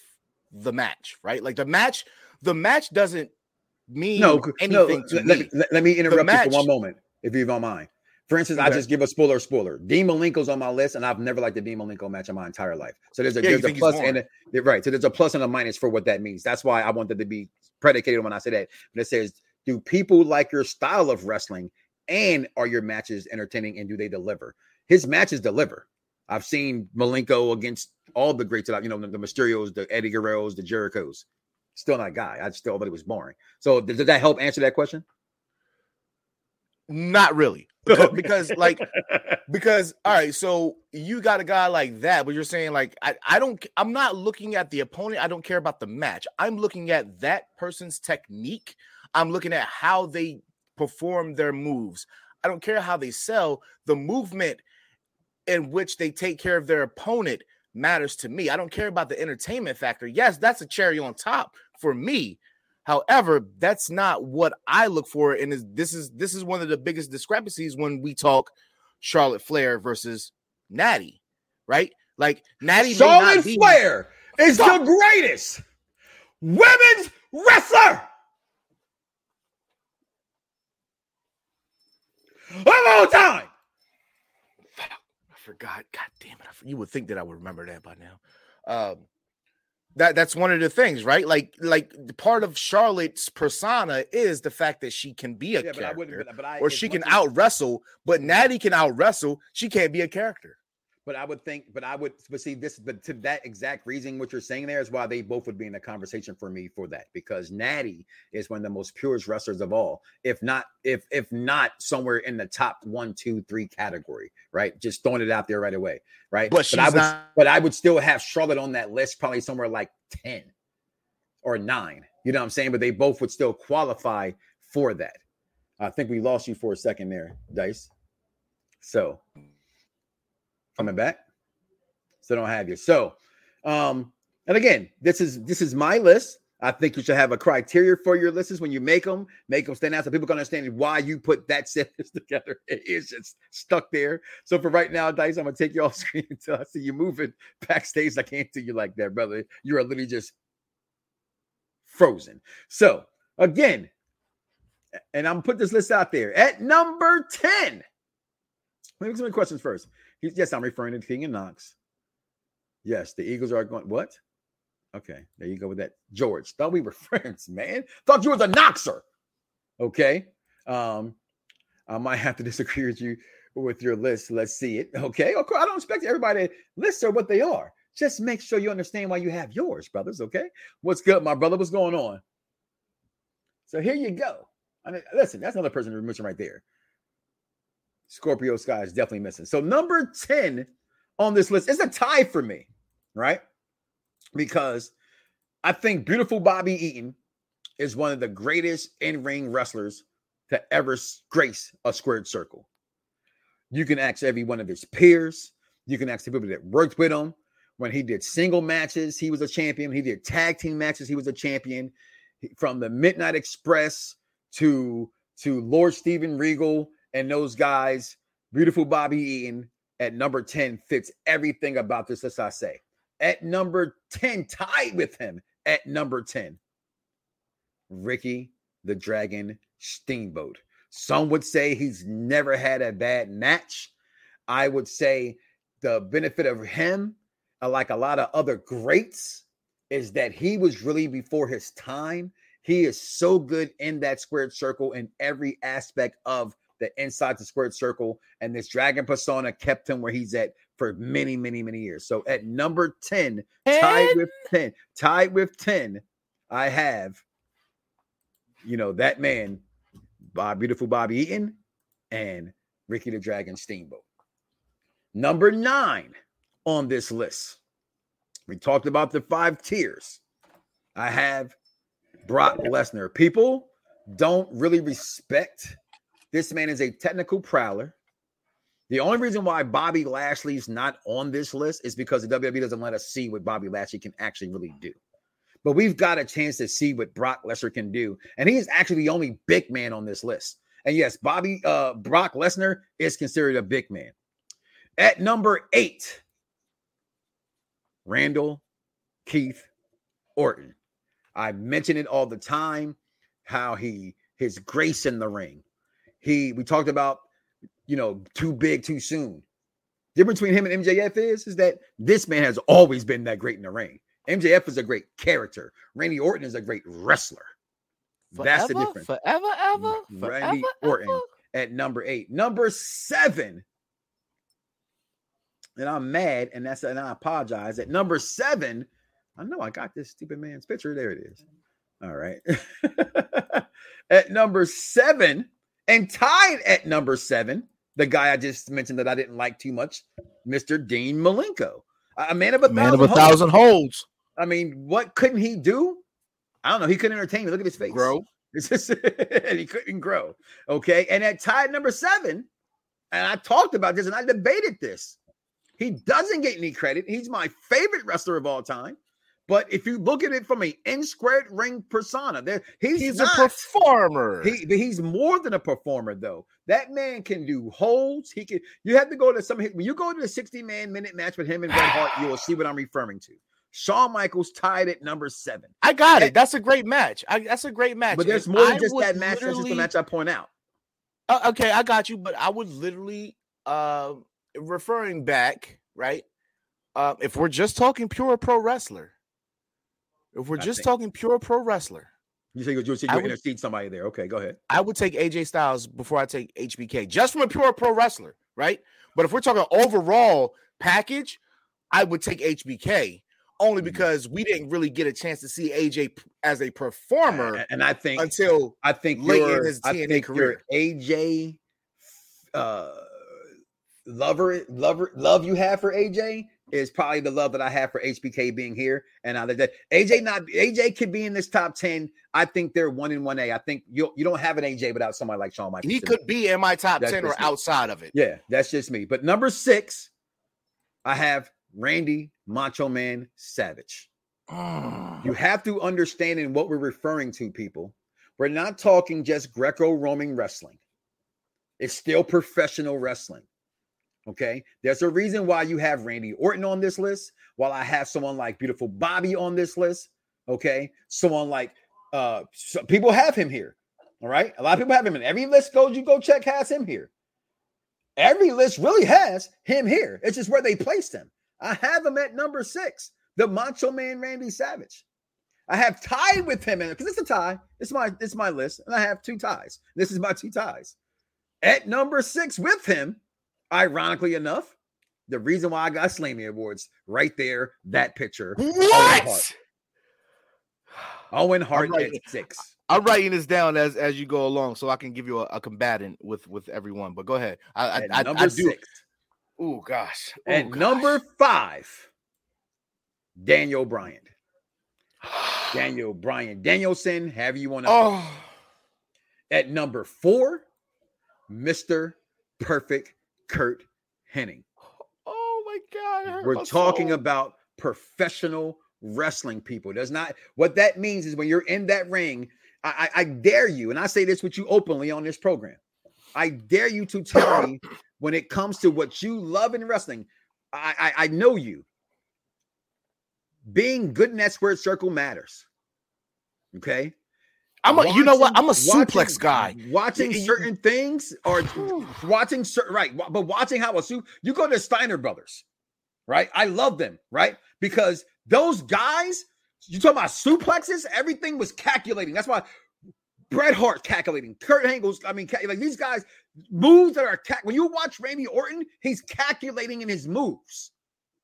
Speaker 4: the match, right? Like the match, the match doesn't mean
Speaker 3: No, no.
Speaker 4: anything to
Speaker 3: Let,
Speaker 4: me.
Speaker 3: me, let- let me interrupt you
Speaker 4: match-
Speaker 3: for one moment, if you don't mind. For instance, I just give a spoiler. Spoiler. Dean Malenko's on my list, and I've never liked the Dean Malenko match in my entire life. So there's a
Speaker 4: Yeah,
Speaker 3: there's a plus and a, right. So there's a plus and a minus for what that means. That's why I want wanted to be predicated when I say that. But it says, do people like your style of wrestling, and are your matches entertaining, and do they deliver? His matches deliver. I've seen Malenko against all the greats that I, you know, the, the Mysterios, the Eddie Guerreros, the Jerichos. Still not a guy. I still thought he was boring. So does, does that help answer that question?
Speaker 4: Not really, because, because like because all right, so you got a guy like that, but you're saying like I, I don't I'm not looking at the opponent, I don't care about the match. I'm looking at that person's technique. I'm looking at how they perform their moves. I don't care how they sell. The movement in which they take care of their opponent matters to me. I don't care about the entertainment factor. Yes, that's a cherry on top for me. However, that's not what I look for. And is this is this is one of the biggest discrepancies when we talk Charlotte Flair versus Natty, right? Like Natty
Speaker 3: Charlotte
Speaker 4: be
Speaker 3: Flair is the greatest women's wrestler of all time.
Speaker 4: I forgot. God damn it! You would think that I would remember that by now. Um, that that's one of the things, right? Like like part of Charlotte's persona is the fact that she can be a
Speaker 3: Yeah, but I
Speaker 4: character,
Speaker 3: wouldn't. But, I,
Speaker 4: or she can out wrestle. But mm-hmm. Natty can out wrestle. She can't be a character.
Speaker 3: But I would think. But I would. But see, this. But to that exact reason, what you're saying there is why they both would be in the conversation for me for that because Natty is one of the most purest wrestlers of all, if not, if if not somewhere in the top one, two, three category. Right, just throwing it out there right away. Right,
Speaker 4: But she's
Speaker 3: I would.
Speaker 4: not-
Speaker 3: But I would still have Charlotte on that list, probably somewhere like ten or nine. You know what I'm saying? But they both would still qualify for that. I think we lost you for a second there, Dice. So coming back. So don't have you. So um, and again, this is this is my list. I think you should have a criteria for your lists when you make them, make them stand out so people can understand why you put that sentence together. It is just stuck there. So for right now, Dice, I'm gonna take you off screen until I see you moving backstage. I can't see you like that, brother. You are literally just frozen. So again, and I'm gonna put this list out there at number 10. Let me some questions first. Yes, I'm referring to King and Knox. Yes, the Eagles are going. What? Okay, there you go with that. George, thought we were friends, man. Thought you was a Knoxer. Okay. Um, I might have to disagree with you with your list. Let's see it. Okay. Of course, I don't expect everybody lists are what they are. Just make sure you understand why you have yours, brothers. Okay. What's good, my brother? What's going on? So here you go. I mean, listen, that's another person we're missing right there. Scorpio Sky is definitely missing. So number 10 on this list is a tie for me, right? Because I think beautiful Bobby Eaton is one of the greatest in-ring wrestlers to ever grace a squared circle. You can ask every one of his peers. You can ask the people that worked with him. When he did single matches, he was a champion. He did tag team matches, he was a champion. From the Midnight Express to to Lord Steven Regal and those guys, beautiful Bobby Eaton at number 10 fits everything about this, as I say. At number 10, tied with him at number 10, Ricky the Dragon Steamboat. Some would say he's never had a bad match. I would say the benefit of him, uh, like a lot of other greats, is that he was really before his time. He is so good in that squared circle in every aspect of the inside the squared circle. And this dragon persona kept him where he's at for many, many, many years. So at number 10, tied with 10, tied with 10, I have, you know, that man, Bob, beautiful Bobby Eaton and Ricky the Dragon Steamboat. Number nine on this list. We talked about the five tiers. I have Brock Lesnar. People don't really respect this man is a technical prowler. The only reason why Bobby Lashley's not on this list is because the WWE doesn't let us see what Bobby Lashley can actually really do. But we've got a chance to see what Brock Lesnar can do, and he is actually the only big man on this list. And yes, Bobby uh Brock Lesnar is considered a big man. At number eight, Randall Keith Orton. I mention it all the time how he his grace in the ring. He we talked about, you know, too big too soon. Difference between him and MJF is is that this man has always been that great in the ring. MJF is a great character. Randy Orton is a great wrestler. That's the difference.
Speaker 4: Forever, ever,
Speaker 3: Randy
Speaker 4: forever,
Speaker 3: Orton
Speaker 4: ever?
Speaker 3: at number eight. Number seven. And I'm mad, and that's and I apologize. At number seven, I know I got this stupid man's picture. There it is. All right. at number seven, and tied at number seven, the guy I just mentioned that I didn't like too much, Mr. Dean Malenko. A a man of a
Speaker 4: Man
Speaker 3: thousand
Speaker 4: of a thousand holds.
Speaker 3: I mean, what couldn't he do? I don't know. He couldn't entertain me. Look at his face.
Speaker 4: Grow.
Speaker 3: And he couldn't grow. Okay. And at tied number seven, and I talked about this and I debated this. He doesn't get any credit. He's my favorite wrestler of all time. But if you look at it from an N squared ring persona, there he's,
Speaker 4: He's
Speaker 3: not,
Speaker 4: a performer.
Speaker 3: he, he's more than a performer, though. That man can do holds. He can. You have to go to some. When you go to the 60 man minute match with him and Bret Hart, you will see what I'm referring to. Shawn Michaels tied at number seven.
Speaker 4: I got it. That's a great match. I, that's a great match.
Speaker 3: But there's more than
Speaker 4: I
Speaker 3: just that match. That's just the match I point out.
Speaker 4: Uh, okay, I got you. But I would literally, uh, referring back, right? Uh, if we're just talking pure pro wrestler, if we're
Speaker 3: I
Speaker 4: just
Speaker 3: think-
Speaker 4: talking pure pro wrestler,
Speaker 3: You say you you,
Speaker 4: I
Speaker 3: you
Speaker 4: would-
Speaker 3: intercede somebody there. Okay, go ahead.
Speaker 4: I would take AJ Styles before I take HBK, just from a pure pro wrestler, right? But if we're talking overall package, I would take HBK only
Speaker 3: Mhm.
Speaker 4: because we didn't really get a chance to see AJ as a performer
Speaker 3: And, I think
Speaker 4: until
Speaker 3: I think
Speaker 4: late in
Speaker 3: your,
Speaker 4: his TNA
Speaker 3: think your
Speaker 4: career.
Speaker 3: AJ uh lover lover love you have for AJ is probably the love that I have for HBK being here. And I that AJ not AJ could be in this top 10. I think they're one in one A. I think you you don't have an AJ without somebody like Shawn Michaels.
Speaker 4: he
Speaker 3: to me.
Speaker 4: could be in my top
Speaker 3: That's
Speaker 4: 10 or
Speaker 3: me.
Speaker 4: outside of it.
Speaker 3: Yeah, that's just me. But number six, I have Randy Macho Man Savage. Mm. You have to understand in what we're referring to, people. We're not talking just Greco Roman wrestling, it's still professional wrestling. Okay. There's a reason why you have Randy Orton on this list, while I have someone like Beautiful Bobby on this list. Okay. Someone like, uh, so people have him here. All right. A lot of people have him in every list goes, you go check, has him here. Every list really has him here. It's just where they placed him. I have him at number six, the Macho Man Randy Savage. I have tied with him because it's a tie. It's my it's my list, and I have two ties. This is my two ties. At number six with him, ironically enough, the reason why I got Slammy Awards right there, that picture. Owen Hart.
Speaker 4: What?
Speaker 3: Owen Hart at six.
Speaker 4: I'm writing this down as as you go along, so I can give you a, a combatant with with everyone. But go ahead. I I, I,
Speaker 3: number
Speaker 4: I do.
Speaker 3: six.
Speaker 4: Oh gosh.
Speaker 3: At
Speaker 4: Ooh,
Speaker 3: number
Speaker 4: gosh.
Speaker 3: five, Daniel Bryan. Daniel Bryan Danielson, have you to
Speaker 4: Oh,
Speaker 3: At number four, Mr. Perfect Kurt Hennig.
Speaker 4: oh my god.
Speaker 3: We're talking
Speaker 4: soul.
Speaker 3: about professional wrestling people. Does not what that means is when you're in that ring, I, I, I dare you, and I say this with you openly on this program. I dare you to tell me when it comes to what you love in wrestling. I, I, I know you. Being good in that squared circle matters. Okay.
Speaker 4: I'm a, you know what? I'm a
Speaker 3: Watching-
Speaker 4: suplex guy.
Speaker 3: Watching
Speaker 4: Y- y-
Speaker 3: certain things or watching certain right, but watching how a suit you go to Steiner Brothers, right? I love them, right? Because those guys, you talk about suplexes, everything was calculating. That's why Bret Hart calculating, Kurt Angle's, I mean, like these guys moves that are cal- when you watch Randy Orton, he's calculating in his moves.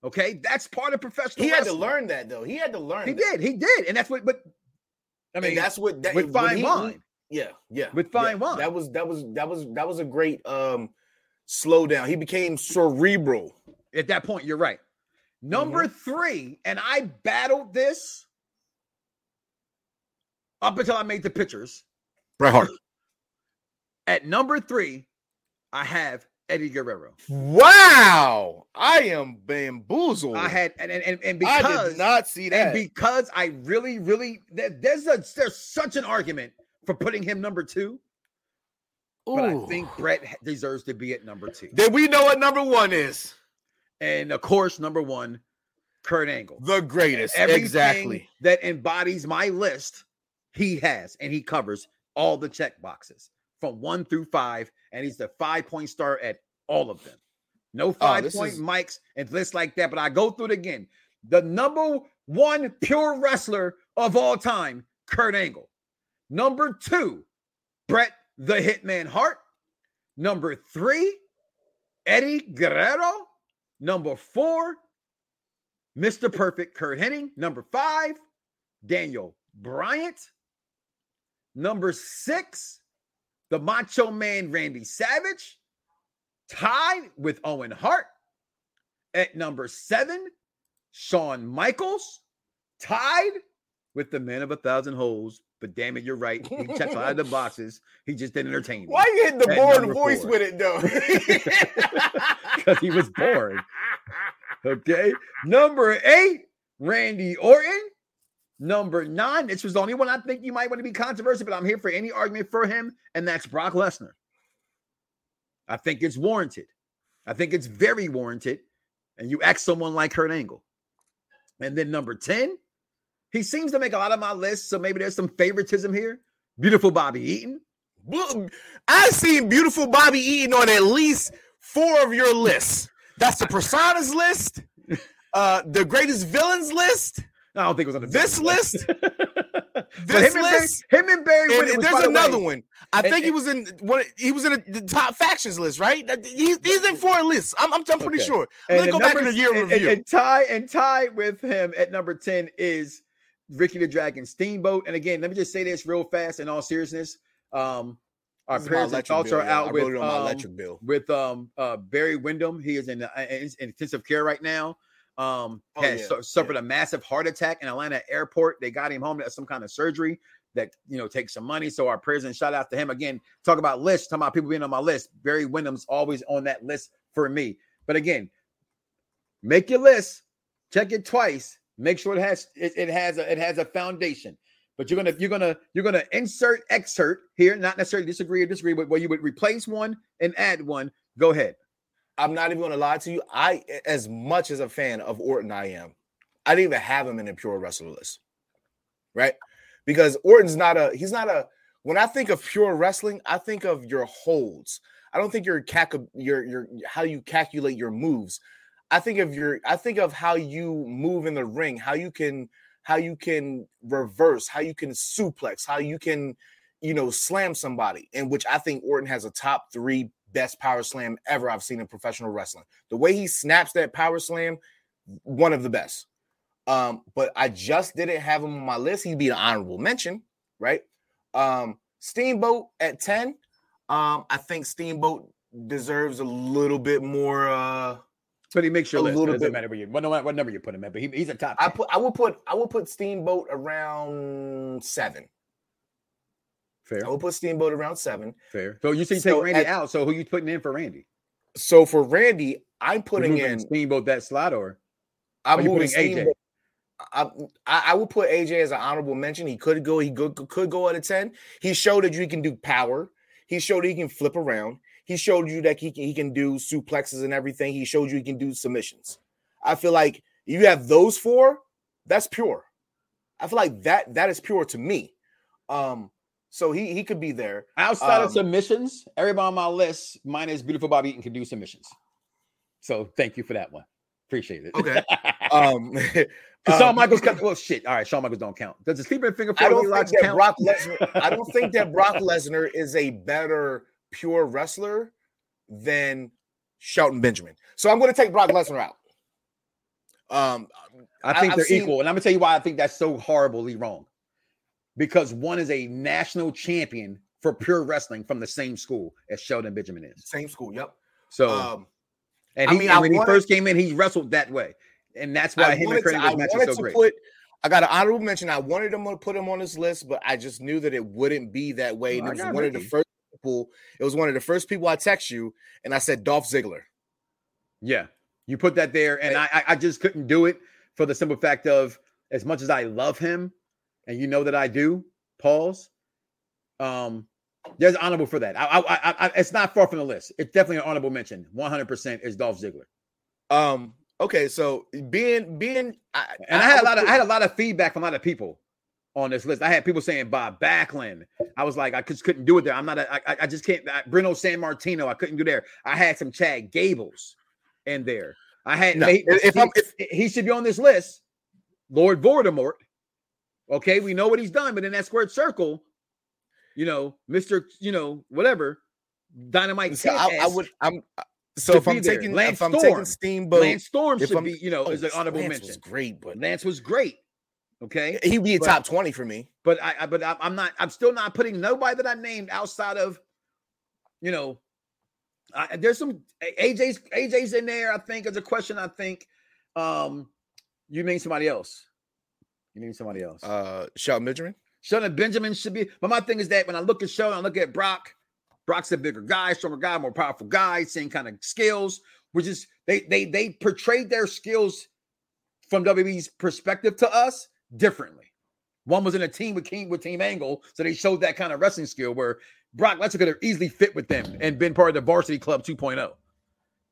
Speaker 3: Okay, that's part of professional.
Speaker 4: He had to learn that though. He had to learn.
Speaker 3: He
Speaker 4: that.
Speaker 3: did, he did, and that's what. But I
Speaker 4: I
Speaker 3: mean,
Speaker 4: mean, that's what that,
Speaker 3: with
Speaker 4: when
Speaker 3: fine
Speaker 4: he-
Speaker 3: wine.
Speaker 4: Yeah, yeah,
Speaker 3: With
Speaker 4: yeah.
Speaker 3: fine wine.
Speaker 4: That was that was that was that was a great um slowdown. He became cerebral.
Speaker 3: At that point, you're right. Number
Speaker 4: Mm-hmm.
Speaker 3: three, and I battled this up until I made the pictures.
Speaker 4: Bret Hart.
Speaker 3: At number three, I have Eddie Guerrero.
Speaker 4: Wow, I am bamboozled.
Speaker 3: I had and and, and, and
Speaker 4: I
Speaker 3: because
Speaker 4: did not see
Speaker 3: and
Speaker 4: that.
Speaker 3: because I really, really there's a there's such an argument for putting him number two, but I think Bret deserves to be at number two.
Speaker 4: then we know what number one is.
Speaker 3: And of course, number one, Kurt Angle.
Speaker 4: The greatest. Exactly.
Speaker 3: that embodies my list, he has, and he covers all the check boxes from one through five, and he's the five point star at all of them. No five
Speaker 4: Oh,
Speaker 3: point
Speaker 4: is-
Speaker 3: mics and lists like that. But I go through it again. The number one pure wrestler of all time, Kurt Angle. Number two, Bret the Hitman Hart. Number three, Eddie Guerrero. Number four, Mr. Perfect Curt Hennig. Number five, Daniel Bryan. Number six, the Macho Man Randy Savage, tied with Owen Hart. At number seven, Shawn Michaels, tied with the Man of a Thousand Holes. But damn it, you're right. He checks a lot of the boxes. He just didn't entertain me
Speaker 4: Why you hitting the
Speaker 3: At
Speaker 4: boring voice
Speaker 3: four.
Speaker 4: with it though?
Speaker 3: because he was bored. Okay. Number eight, Randy Orton. Number nine, this was the only one I think you might want to be controversial, but I'm here for any argument for him, and that's Brock Lesnar. I think it's warranted. I think it's very warranted. And you ask someone like Kurt Angle. And then number 10, he seems to make a lot of my list, so maybe there's some favoritism here. Beautiful Bobby Eaton.
Speaker 4: I've seen beautiful Bobby Eaton on at least four of your lists. That's the personas list, uh, the greatest villains list,
Speaker 3: I don't think it was on the
Speaker 4: This
Speaker 3: list.
Speaker 4: This
Speaker 3: him and Barry,
Speaker 4: list,
Speaker 3: him and Barry
Speaker 4: and, there's another
Speaker 3: way,
Speaker 4: one. I
Speaker 3: and-
Speaker 4: think he was in one. He was in a, the top factions list, right? He's, he's in four lists. I'm, I'm, I'm pretty
Speaker 3: Okay.
Speaker 4: sure. I'm gonna go
Speaker 3: the
Speaker 4: back in
Speaker 3: numbers-
Speaker 4: the year review.
Speaker 3: and tie and tie with him at number 10 is Ricky the Dragon Steamboat. And again, let me just say this real fast in all seriousness. Um, our
Speaker 4: This is my
Speaker 3: prayers and thoughts
Speaker 4: bill,
Speaker 3: are
Speaker 4: y'all.
Speaker 3: out with um,
Speaker 4: electric bill.
Speaker 3: with um uh Barry Windham. He is in, uh, in intensive care right now. Um,
Speaker 4: Oh,
Speaker 3: has
Speaker 4: yeah,
Speaker 3: su- suffered a massive heart attack in Atlanta airport. They got him home. That's some kind of surgery that you know takes some money. So our prayers and shout out to him again. Talk about lists. Talking about people being on my list. Barry Windham's always on that list for me. But again, make your list. Check it twice. Make sure it has it, it has a it has a foundation. But you're gonna you're gonna you're gonna insert excerpt here, not necessarily disagree or disagree, but where you would replace one and add one. Go ahead.
Speaker 4: I'm not even gonna lie to you. I, as much as a fan of Orton, I am. I didn't even have him in a pure wrestler list, right? Because Orton's not a. He's not a. When I think of pure wrestling, I think of your holds. I don't think your calc- your your how you calculate your moves. I think of your. I think of how you move in the ring, how you can how you can reverse, how you can suplex, how you can, you know, slam somebody. In which I think Orton has a top three best power slam ever I've seen in professional wrestling. The way he snaps that power slam, one of the best. Um, but I just didn't have him on my list. He'd be an honorable mention, right? Um, Steamboat at 10. Um, I think Steamboat deserves a little bit more uh
Speaker 3: But he makes your
Speaker 4: A
Speaker 3: list. It
Speaker 4: little
Speaker 3: doesn't
Speaker 4: bit-
Speaker 3: matter where you what, what number you put him at, but he, he's a top.
Speaker 4: I
Speaker 3: 10.
Speaker 4: put I would put I would put Steamboat around seven.
Speaker 3: Fair,
Speaker 4: I would put Steamboat around seven.
Speaker 3: fair. So you see, take Randy
Speaker 4: at-
Speaker 3: out. So who you putting in for Randy?
Speaker 4: So for Randy, I'm putting in
Speaker 3: Steamboat that slot, or
Speaker 4: I'm moving
Speaker 3: AJ?
Speaker 4: I, I I would put AJ as an honorable mention. He could go. He could, could go at a ten. He showed that you can do power. He showed he can flip around. He showed you that he can, he can do suplexes and everything. He showed you he can do submissions. I feel like you have those four. That's pure. I feel like that that is pure to me. Um, so he he could be there.
Speaker 3: outside of
Speaker 4: Um,
Speaker 3: submissions, everybody on my list, minus beautiful Bobby Eaton, can do submissions. So thank you for that one. Appreciate it.
Speaker 4: Okay. Um,
Speaker 3: Shawn
Speaker 4: um,
Speaker 3: Michaels cut. Well, shit. All right, Shawn Michaels don't count. Does the sleeping finger
Speaker 4: I don't think that
Speaker 3: count?
Speaker 4: Brock Lesnar. I don't think that Brock Lesnar is a better pure wrestler than Shelton Benjamin. So I'm going to take Brock Lesnar out. Um,
Speaker 3: I think
Speaker 4: I've
Speaker 3: they're
Speaker 4: seen-
Speaker 3: equal, and I'm gonna tell you why I think that's so horribly wrong. Because one is a national champion for pure wrestling from the same school as Shelton Benjamin is.
Speaker 4: same school. Yep.
Speaker 3: So,
Speaker 4: Um,
Speaker 3: and
Speaker 4: I mean,
Speaker 3: and when he first came in, he wrestled that way, and that's why
Speaker 4: I
Speaker 3: him and
Speaker 4: wanted,
Speaker 3: match is so
Speaker 4: to
Speaker 3: great.
Speaker 4: put. I got an honorable mention. I wanted him to put him on this list, but I just knew that it wouldn't be that way. And
Speaker 3: Oh,
Speaker 4: it was one of the first people. It was one of the first people I text you, and I said Dolph Ziggler.
Speaker 3: Yeah, you put that there, and I I just couldn't do it for the simple fact of as much as I love him, and you know that I do. Pause. Um, there's honorable for that. I, I, I, I it's not far from the list. It's definitely an honorable mention. 100 percent is Dolph Ziggler,
Speaker 4: Um. Okay, so being being, I,
Speaker 3: and I, had a lot of I had a lot of feedback from a lot of people on this list. I had people saying Bob Backlund. I was like, I just couldn't do it there. I'm not. A, I, I just can't. I, Bruno Sammartino. I couldn't do there. I had some Chad Gables in there. I had.
Speaker 4: No, if- if-
Speaker 3: he should be on this list. Lord Voldemort. Okay, we know what he's done, but in that squared circle, you know, Mister, you know, whatever, Dynamite.
Speaker 4: So I, I would. I'm. So if I'm taking,
Speaker 3: Lance
Speaker 4: if I'm
Speaker 3: Storm.
Speaker 4: taking Steamboat,
Speaker 3: Lance Storm should
Speaker 4: I'm-
Speaker 3: be, you know,
Speaker 4: oh,
Speaker 3: is an honorable
Speaker 4: Lance
Speaker 3: mention.
Speaker 4: was great, but
Speaker 3: Lance was great. Okay,
Speaker 4: he'd be a top twenty for me.
Speaker 3: but I, I but I, I'm not. I'm still not putting nobody that I named outside of, you know, I, there's some AJ's AJ's in there. I think is a question. I think, um, you mean somebody else. You need somebody else.
Speaker 4: Uh, Shelton Benjamin.
Speaker 3: Shelton Benjamin should be. But my thing is that when I look at Shelton, I look at Brock. Brock's a bigger guy, stronger guy, more powerful guy, same kind of skills. Which is they they they portrayed their skills from WWE's perspective to us differently. One was in a team with King with Team Angle, so they showed that kind of wrestling skill. Where Brock Lesnar could have easily fit with them and been part of the Varsity Club 2.0.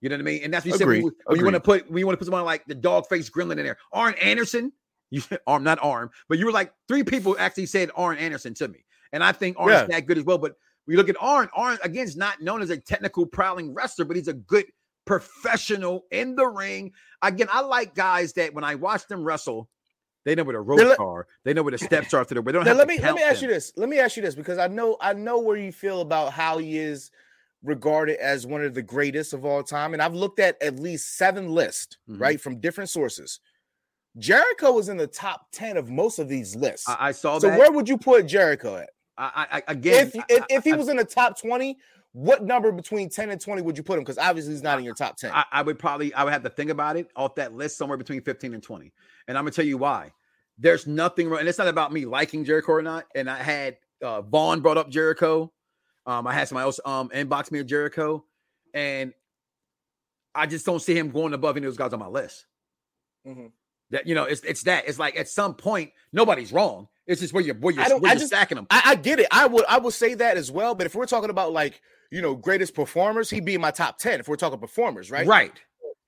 Speaker 3: You know what I mean? And that's what you said when, you- when you want to put when you want to put someone like the dog face Gremlin in there. Arn Anderson, you arm not arm, but you were like three people actually said Arn Anderson to me, and I think Arn's
Speaker 4: Yeah.
Speaker 3: that good as well. But we look at Arn. Arn again is not known as a technical prowling wrestler, but he's a good professional in the ring. Again, I like guys that when I watch them wrestle, they know where the ropes
Speaker 4: let-
Speaker 3: are, they know where the steps are to the. They don't have
Speaker 4: let me let me ask you this. Let me ask you this because I know I know where you feel about how he is regarded as one of the greatest of all time, and I've looked at at least seven lists
Speaker 3: Mhm.
Speaker 4: right from different sources. Jericho was in the top ten of most of these lists.
Speaker 3: I, I saw
Speaker 4: so
Speaker 3: that.
Speaker 4: So where would you put Jericho at?
Speaker 3: I, I, again,
Speaker 4: If if, if he was in the top twenty, what number between ten and twenty would you put him? Because obviously he's not in your top ten.
Speaker 3: I, I would probably I would have to think about it off that list somewhere between 15 and 20. And I'm gonna tell you why. There's nothing wrong, and it's not about me liking Jericho or not. And I had uh Vaughn brought up Jericho. Um, I had somebody else um inbox me of Jericho, and I just don't see him going above any of those guys on my list.
Speaker 4: Mhm.
Speaker 3: That you know, it's it's that. It's like at some point, nobody's wrong. It's just where you're where you're,
Speaker 4: I
Speaker 3: where you're
Speaker 4: just-
Speaker 3: stacking them.
Speaker 4: I, I get it. I would I would say that as well. But if we're talking about like you know greatest performers, he'd be in my top ten. If we're talking performers, right?
Speaker 3: Right.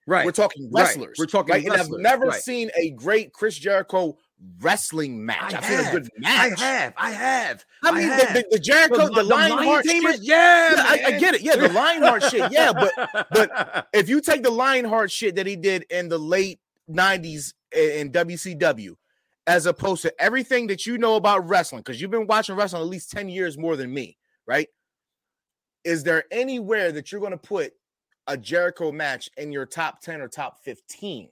Speaker 3: Right.
Speaker 4: We're talking
Speaker 3: Right.
Speaker 4: wrestlers.
Speaker 3: We're talking
Speaker 4: right? And I've never
Speaker 3: right.
Speaker 4: seen a great Chris Jericho wrestling match.
Speaker 3: I
Speaker 4: I've seen a good match.
Speaker 3: I have. I have.
Speaker 4: I mean,
Speaker 3: have.
Speaker 4: the, the, the Jericho, the, Lionheart
Speaker 3: team
Speaker 4: shit.
Speaker 3: yeah,
Speaker 4: Yeah, I, I get it. Yeah, the Lionheart shit. Yeah, but but if you take the Lionheart shit that he did in the late '90s in WCW, as opposed to everything that you know about wrestling, because you've been watching wrestling at least 10 years more than me, right? Is there anywhere that you're going to put a Jericho match in your top 10 or top
Speaker 3: 15?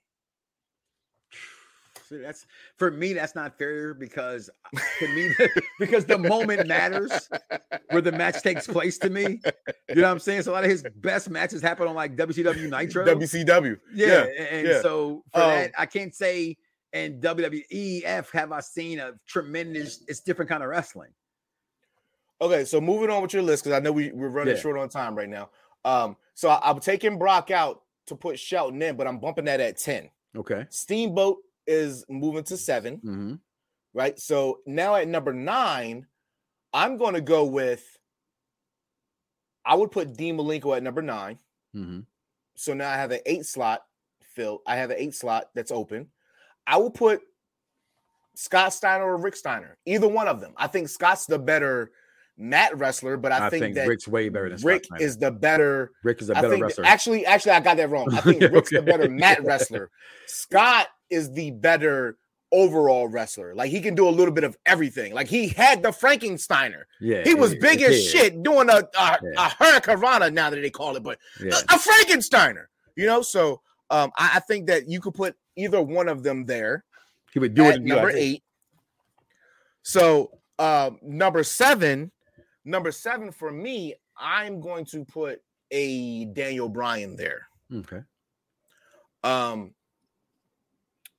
Speaker 3: That's for me. That's not fair because to me, because the moment matters where the match takes place. To me, you know what I'm saying. So a lot of his best matches happen on like WCW Nitro.
Speaker 4: WCW.
Speaker 3: yeah, and
Speaker 4: yeah.
Speaker 3: so for
Speaker 4: Um,
Speaker 3: that, I can't say. And WWEF have I seen a tremendous? It's different kind of wrestling.
Speaker 4: Okay, so moving on with your list because I know we, we're running
Speaker 3: Yeah.
Speaker 4: short on time right now. Um, so I, I'm taking Brock out to put Shelton in, but I'm bumping that at 10.
Speaker 3: Okay.
Speaker 4: Steamboat is moving to seven,
Speaker 3: Mm-hmm.
Speaker 4: right? So now at number nine, I'm going to go with. I would put Dean Malenko at number nine.
Speaker 3: Mm-hmm.
Speaker 4: So now I have an eight slot filled. I have an eight slot that's open. I will put Scott Steiner or Rick Steiner, either one of them. I think Scott's the better mat wrestler, but I,
Speaker 3: I,
Speaker 4: think,
Speaker 3: think,
Speaker 4: that
Speaker 3: Rick's way better than
Speaker 4: Rick is the better.
Speaker 3: Rick is a
Speaker 4: I
Speaker 3: better
Speaker 4: think
Speaker 3: wrestler.
Speaker 4: actually, actually, I got that wrong. I think
Speaker 3: Okay,
Speaker 4: Rick's the better mat wrestler. Scott is the better overall wrestler. Like he can do a little bit of everything. Like he had the Frankensteiner.
Speaker 3: yeah,
Speaker 4: He was
Speaker 3: yeah,
Speaker 4: big
Speaker 3: yeah,
Speaker 4: as shit doing a a,
Speaker 3: Yeah.
Speaker 4: a hurricanrana now that they call it, but a, a Frankensteiner. You know, so um, I, I think that you could put either one of them there
Speaker 3: He would do it in
Speaker 4: number eight. So um, number seven, number seven for me, I'm going to put a Daniel Bryan there.
Speaker 3: Okay.
Speaker 4: Um,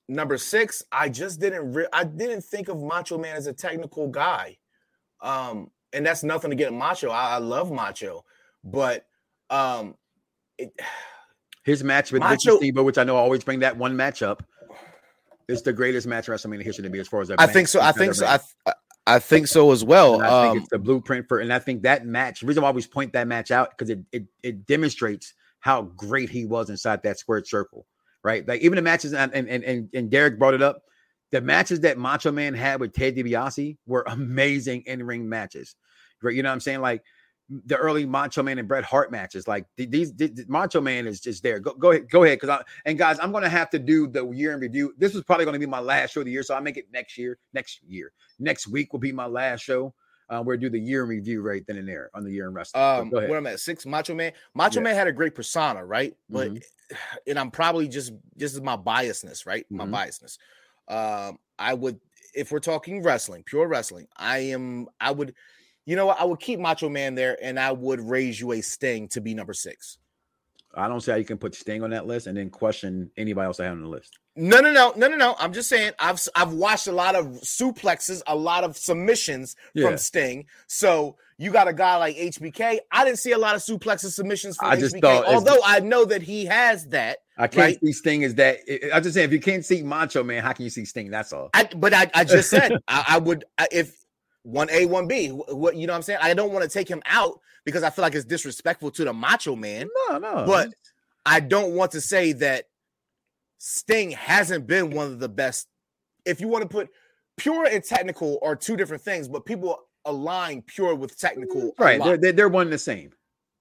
Speaker 4: number six, I just didn't. Re- I didn't think of Macho Man as a technical guy, um, and that's nothing to get Macho. I, I love Macho, but um, it,
Speaker 3: His match with
Speaker 4: Macho-
Speaker 3: Ricky Steamboat, which I know I always bring that one match up, is the greatest match in WrestleMania history to me as far as
Speaker 4: I
Speaker 3: match
Speaker 4: think so. I think so. I, th- I think so as well.
Speaker 3: And I think
Speaker 4: Um,
Speaker 3: it's the blueprint for, and I think that match. The reason why I always point that match out because it, it it demonstrates how great he was inside that squared circle, right? Like even the matches, and and and, and Derek brought it up. The matches that Macho Man had with Ted DiBiase were amazing in ring matches. Right? You know what I'm saying? Like the early Macho Man and Bret Hart matches. Like th- these, th- th- Macho Man is just there. Go, go ahead, go ahead. Because I and guys, I'm gonna have to do the year in review. This is probably gonna be my last show of the year, so I make it next year. Next year, next week will be my last show. Uh, we'll do the year in review right then and there on the year in wrestling.
Speaker 4: Um,
Speaker 3: go ahead.
Speaker 4: where I'm at six, Macho Man. Macho
Speaker 3: Yeah.
Speaker 4: Man had a great persona, right? But
Speaker 3: Mhm.
Speaker 4: and I'm probably just this is my biasness, right? My biasness. Um, I would if we're talking wrestling, pure wrestling, I am. I would, you know what? I would keep Macho Man there, and I would raise you a Sting to be number six.
Speaker 3: I don't see how you can put Sting on that list and then question anybody else I have on the list.
Speaker 4: No, no, no, no, no, no. I'm just saying. I've I've watched a lot of suplexes, a lot of submissions
Speaker 3: Yeah.
Speaker 4: from Sting. So you got a guy like HBK. I didn't see a lot of suplexes submissions from
Speaker 3: I just
Speaker 4: HBK.
Speaker 3: thought
Speaker 4: although I know that he has that.
Speaker 3: I can't
Speaker 4: Right.
Speaker 3: see Sting as that. I- I'm just saying, if you can't see Macho Man, how can you see Sting? That's all.
Speaker 4: I, but I, I just said I, I would if one A one B. What you know? what I'm saying I don't want to take him out because I feel like it's disrespectful to the Macho Man.
Speaker 3: No, no.
Speaker 4: But I don't want to say that Sting hasn't been one of the best. If you want to put pure and technical are two different things, but people align pure with technical.
Speaker 3: right, they're, they're they're one and the same.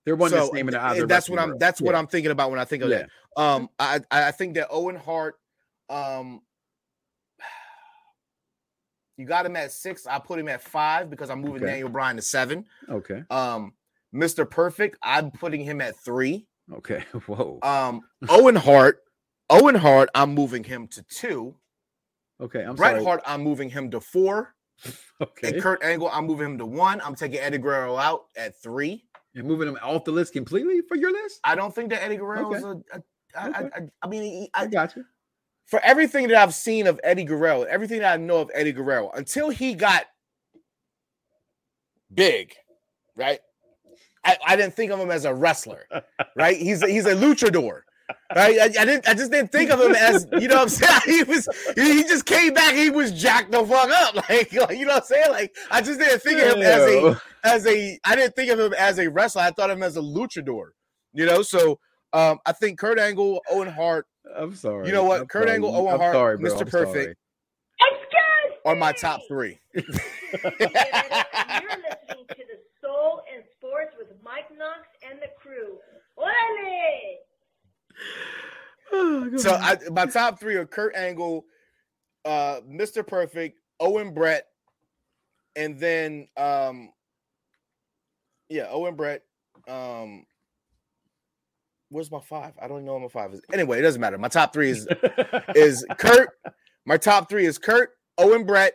Speaker 3: They're one
Speaker 4: So,
Speaker 3: the same in the
Speaker 4: and
Speaker 3: other.
Speaker 4: that's what I'm.
Speaker 3: world.
Speaker 4: That's what I'm thinking about when I think of
Speaker 3: Yeah.
Speaker 4: that. Um, I I think that Owen Hart, um, you got him at six. I put him at five because I'm moving
Speaker 3: Okay.
Speaker 4: Daniel Bryan to seven.
Speaker 3: Okay.
Speaker 4: Um, Mr. Perfect, I'm putting him at three.
Speaker 3: Okay. Whoa.
Speaker 4: Um, Owen Hart, Owen Hart, I'm moving him to two.
Speaker 3: Okay. I'm
Speaker 4: Bret
Speaker 3: sorry.
Speaker 4: Hart, I'm moving him to four.
Speaker 3: Okay.
Speaker 4: And Kurt Angle, I'm moving him to one. I'm taking Eddie Guerrero out at three.
Speaker 3: You're moving him off the list completely for your list.
Speaker 4: I don't think that Eddie Guerrero is
Speaker 3: Okay.
Speaker 4: a. a I,
Speaker 3: Okay.
Speaker 4: I, I, I mean, he-
Speaker 3: I
Speaker 4: I,
Speaker 3: got you.
Speaker 4: For everything that I've seen of Eddie Guerrero, everything that I know of Eddie Guerrero, until he got big, right? I, I didn't think of him as a wrestler, right? He's a, he's a luchador, right? I, I didn't I just didn't think of him as you know what I'm saying. He was he, he just came back, he was jacked the fuck up, like, like, you know what I'm saying. Like I just didn't think of him as a as a I didn't think of him as a wrestler. I thought of him as a luchador, you know. So um, I think Kurt Angle, Owen Hart
Speaker 3: I'm sorry.
Speaker 4: You know what?
Speaker 3: I'm
Speaker 4: Kurt
Speaker 3: sorry.
Speaker 4: Angle, Owen
Speaker 3: I'm
Speaker 4: Hart,
Speaker 3: sorry.
Speaker 4: Mr.
Speaker 3: I'm
Speaker 4: Perfect. are my top three.
Speaker 9: You're listening to the Soul and Sports with Mike Knoxxx and the crew. Orale!
Speaker 4: So I, my top three are Kurt Angle, uh, Mr. Perfect, Owen Bret, and then um, yeah, Owen Bret. Um, where's my five? I don't know what my five is. Anyway, it doesn't matter. My top three is is Kurt. My top three is Kurt, Owen Bret,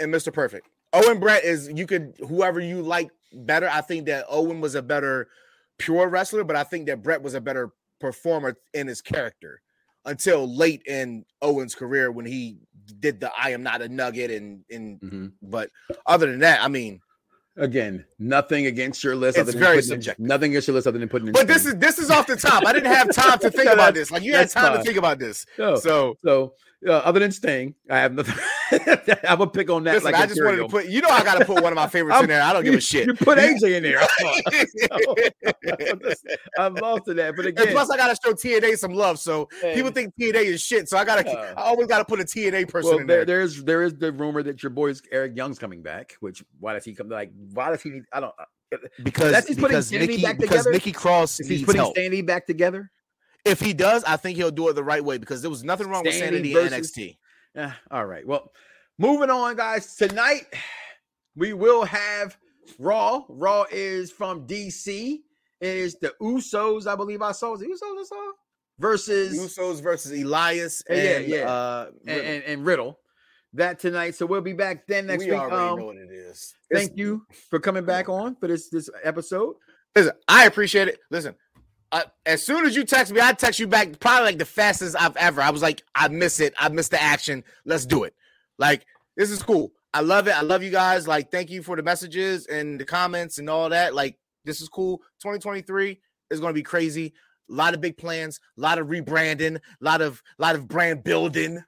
Speaker 4: and Mr. Perfect. Owen Bret is you could whoever you like better. I think that Owen was a better pure wrestler, but I think that Bret was a better performer in his character until late in Owen's career when he did the I am not a nugget and and
Speaker 3: Mhm.
Speaker 4: but other than that, I mean,
Speaker 3: Again, nothing against your list.
Speaker 4: It's
Speaker 3: other than
Speaker 4: very
Speaker 3: putting in-
Speaker 4: subjective.
Speaker 3: nothing against your list other than putting in.
Speaker 4: but this is this is off the top. I didn't have time to think about this. Like you had time
Speaker 3: fine.
Speaker 4: to think about this.
Speaker 3: No.
Speaker 4: So
Speaker 3: So, uh, other than Sting, I have nothing. I'm gonna pick on that.
Speaker 4: listen,
Speaker 3: like
Speaker 4: I just wanted to put you know I gotta put one of my favorites in there. I don't give a shit.
Speaker 3: You put AJ in there. I'm lost to that. But
Speaker 4: And
Speaker 3: again,
Speaker 4: plus, I gotta show TNA some love. So
Speaker 3: and-
Speaker 4: people think TNA is shit. So I gotta,
Speaker 3: Yeah.
Speaker 4: I always gotta put a TNA person
Speaker 3: well,
Speaker 4: in
Speaker 3: there,
Speaker 4: there.
Speaker 3: there's there is the rumor that your boy's Eric Young's coming back. Which why does he come? Like why does he? Need, I don't.
Speaker 4: Uh, because
Speaker 3: That's he's putting
Speaker 4: because
Speaker 3: Sanity
Speaker 4: Nikki
Speaker 3: back
Speaker 4: because
Speaker 3: together?
Speaker 4: Nikki Cross
Speaker 3: Is he putting
Speaker 4: help.
Speaker 3: Sandy back together?
Speaker 4: If he does, I think he'll do it the right way because there was nothing wrong with
Speaker 3: Sanity
Speaker 4: Sanity and
Speaker 3: versus-
Speaker 4: NXT.
Speaker 3: Yeah. All right. Well, moving on, guys. Tonight we will have Raw. Raw is from DC. It is the Usos, I believe I saw. Was it Usos I saw? Versus
Speaker 4: Usos versus Elias and
Speaker 3: yeah.
Speaker 4: uh
Speaker 3: and,
Speaker 4: Riddle.
Speaker 3: and, and Riddle. That tonight. So we'll be back then next
Speaker 4: we
Speaker 3: week.
Speaker 4: already
Speaker 3: Um,
Speaker 4: know what it is. It's-
Speaker 3: thank you for coming back on for this this episode.
Speaker 4: Listen, I appreciate it. Listen, uh, as soon as you text me, I text you back probably like the fastest I've ever. I was like, I miss it. I miss the action. Let's do it. Like, this is cool. I love it. I love you guys. Like, thank you for the messages and the comments and all that. Like, this is cool. 2023 is going to be crazy. A lot of big plans, a lot of rebranding, a lot of lot of brand building,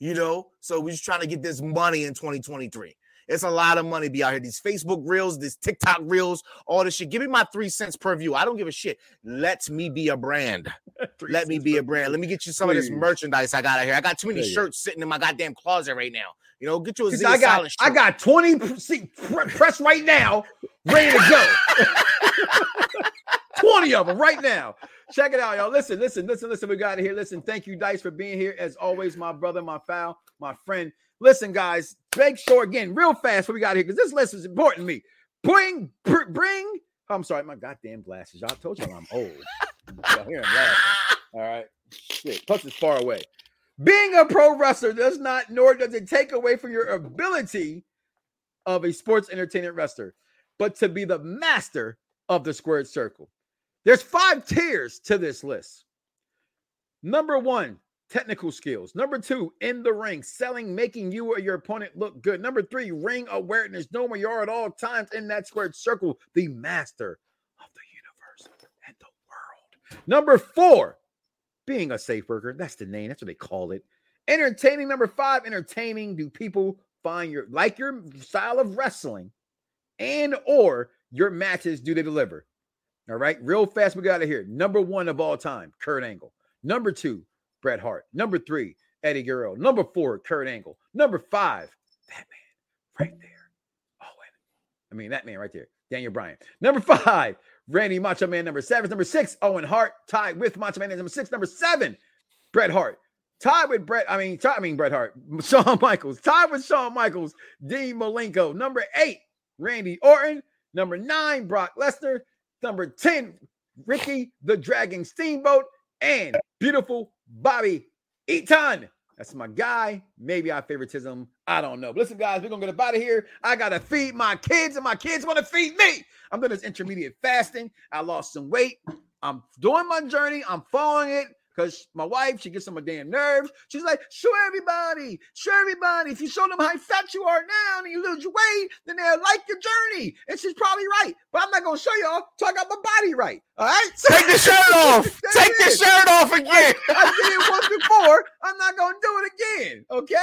Speaker 4: you know. So we're just trying to get this money in 2023. It's a lot of money be out here. These Facebook reels, these TikTok reels, all this shit. Give me my three cents per view. I don't give a shit. Let me be a brand. Let me be a brand. Let me get you some of this merchandise I got out here. I got too many shirts sitting in my goddamn closet right now. You know, get you a
Speaker 3: 'Cause
Speaker 4: Z
Speaker 3: I got
Speaker 4: Silence
Speaker 3: I got 20 pr- see, pre- press right now, ready to go. 20 of them right now. Check it out, y'all. Listen, listen, listen, listen. We got it here. Listen, thank you, Dice, for being here. As always, my brother, my pal, my friend. Listen, guys, make sure again, real fast, what we got here, because this list is important to me. Bring, br- bring. Oh, I'm sorry, my goddamn glasses. Y'all told y'all I'm old. Y'all hear 'em laughing. All right. Shit. Plus, it's far away. Being a pro wrestler does not, nor does it take away from your ability of a sports entertainment wrestler, but to be the master of the squared circle. There's five tiers to this list. Number one, technical skills. Number two, in the ring, selling, making you or your opponent look good. Number three, ring awareness, know where you are at all times in that squared circle, the master of the universe and the world. Number four, being a safe worker. That's the name. That's what they call it. Entertaining. Number five, entertaining. Do people find your like your style of wrestling and or your matches? Do they deliver? All right, real fast. We got it here. Number one of all time, Kurt Angle. Number two, Bret Hart. Number three, Eddie Guerrero. Number four, Kurt Angle. Number five, that man right there. Oh, wait. I mean, that man right there, Daniel Bryan. Number five, Randy Macho Man. Number seven. Number six, Owen Hart. Tied with Macho Man. Number six. Number seven, Bret Hart. Tied with Bret. I mean, tie, I mean Bret Hart. Shawn Michaels. Tied with Shawn Michaels. Dean Malenko. Number eight, Randy Orton. Number nine, Brock Lesnar. Number 10, Ricky the Dragon Steamboat. And beautiful Bobby Eaton. That's my guy. Maybe I favoritism. I don't know. But listen, guys, we're gonna get up out of here. I gotta feed my kids, and my kids want to feed me. I'm doing this intermediate fasting. I lost some weight. I'm doing my journey. I'm following it because my wife, she gets on my damn nerves. She's like, show everybody, show everybody. If you show them how fat you are now and you lose your weight, then they'll like your journey. And she's probably right. But I'm not gonna show y'all till I got my body right. All right.
Speaker 4: Take the shirt off. Take the shirt off again.
Speaker 3: I, I did it once before. I'm not gonna do it again. Okay.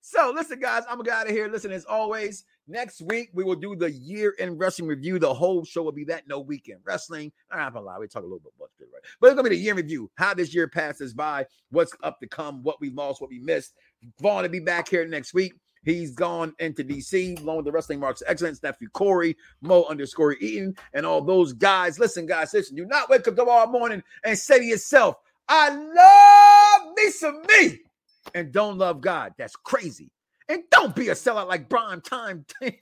Speaker 3: So listen, guys, I'm gonna get out of here. Listen, as always, next week we will do the year in wrestling review. The whole show will be that no weekend wrestling. I'm not gonna lie, we talk a little bit about it, right? But it's gonna be the year in review, how this year passes by, what's up to come, what we lost, what we missed. Vaughn to be back here next week. He's gone into DC along with the Wrestling Marks Excellence, nephew Corey, Mo underscore Eaton, and all those guys. Listen, guys, listen. Do not wake up tomorrow morning and say to yourself, I love me some me and don't love God. That's crazy. And don't be a sellout like Prime Time.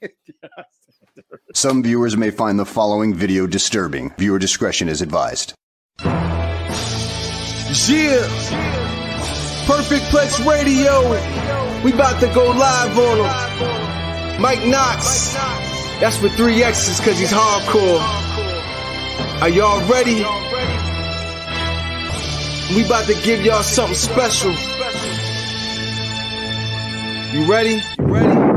Speaker 1: Some viewers may find the following video disturbing. Viewer discretion is advised.
Speaker 2: Yeah. Perfect Plex Radio. We about to go live on him. Mike Knoxxx. That's with three X's because he's hardcore. Are y'all ready? We about to give y'all something special. You ready? You ready?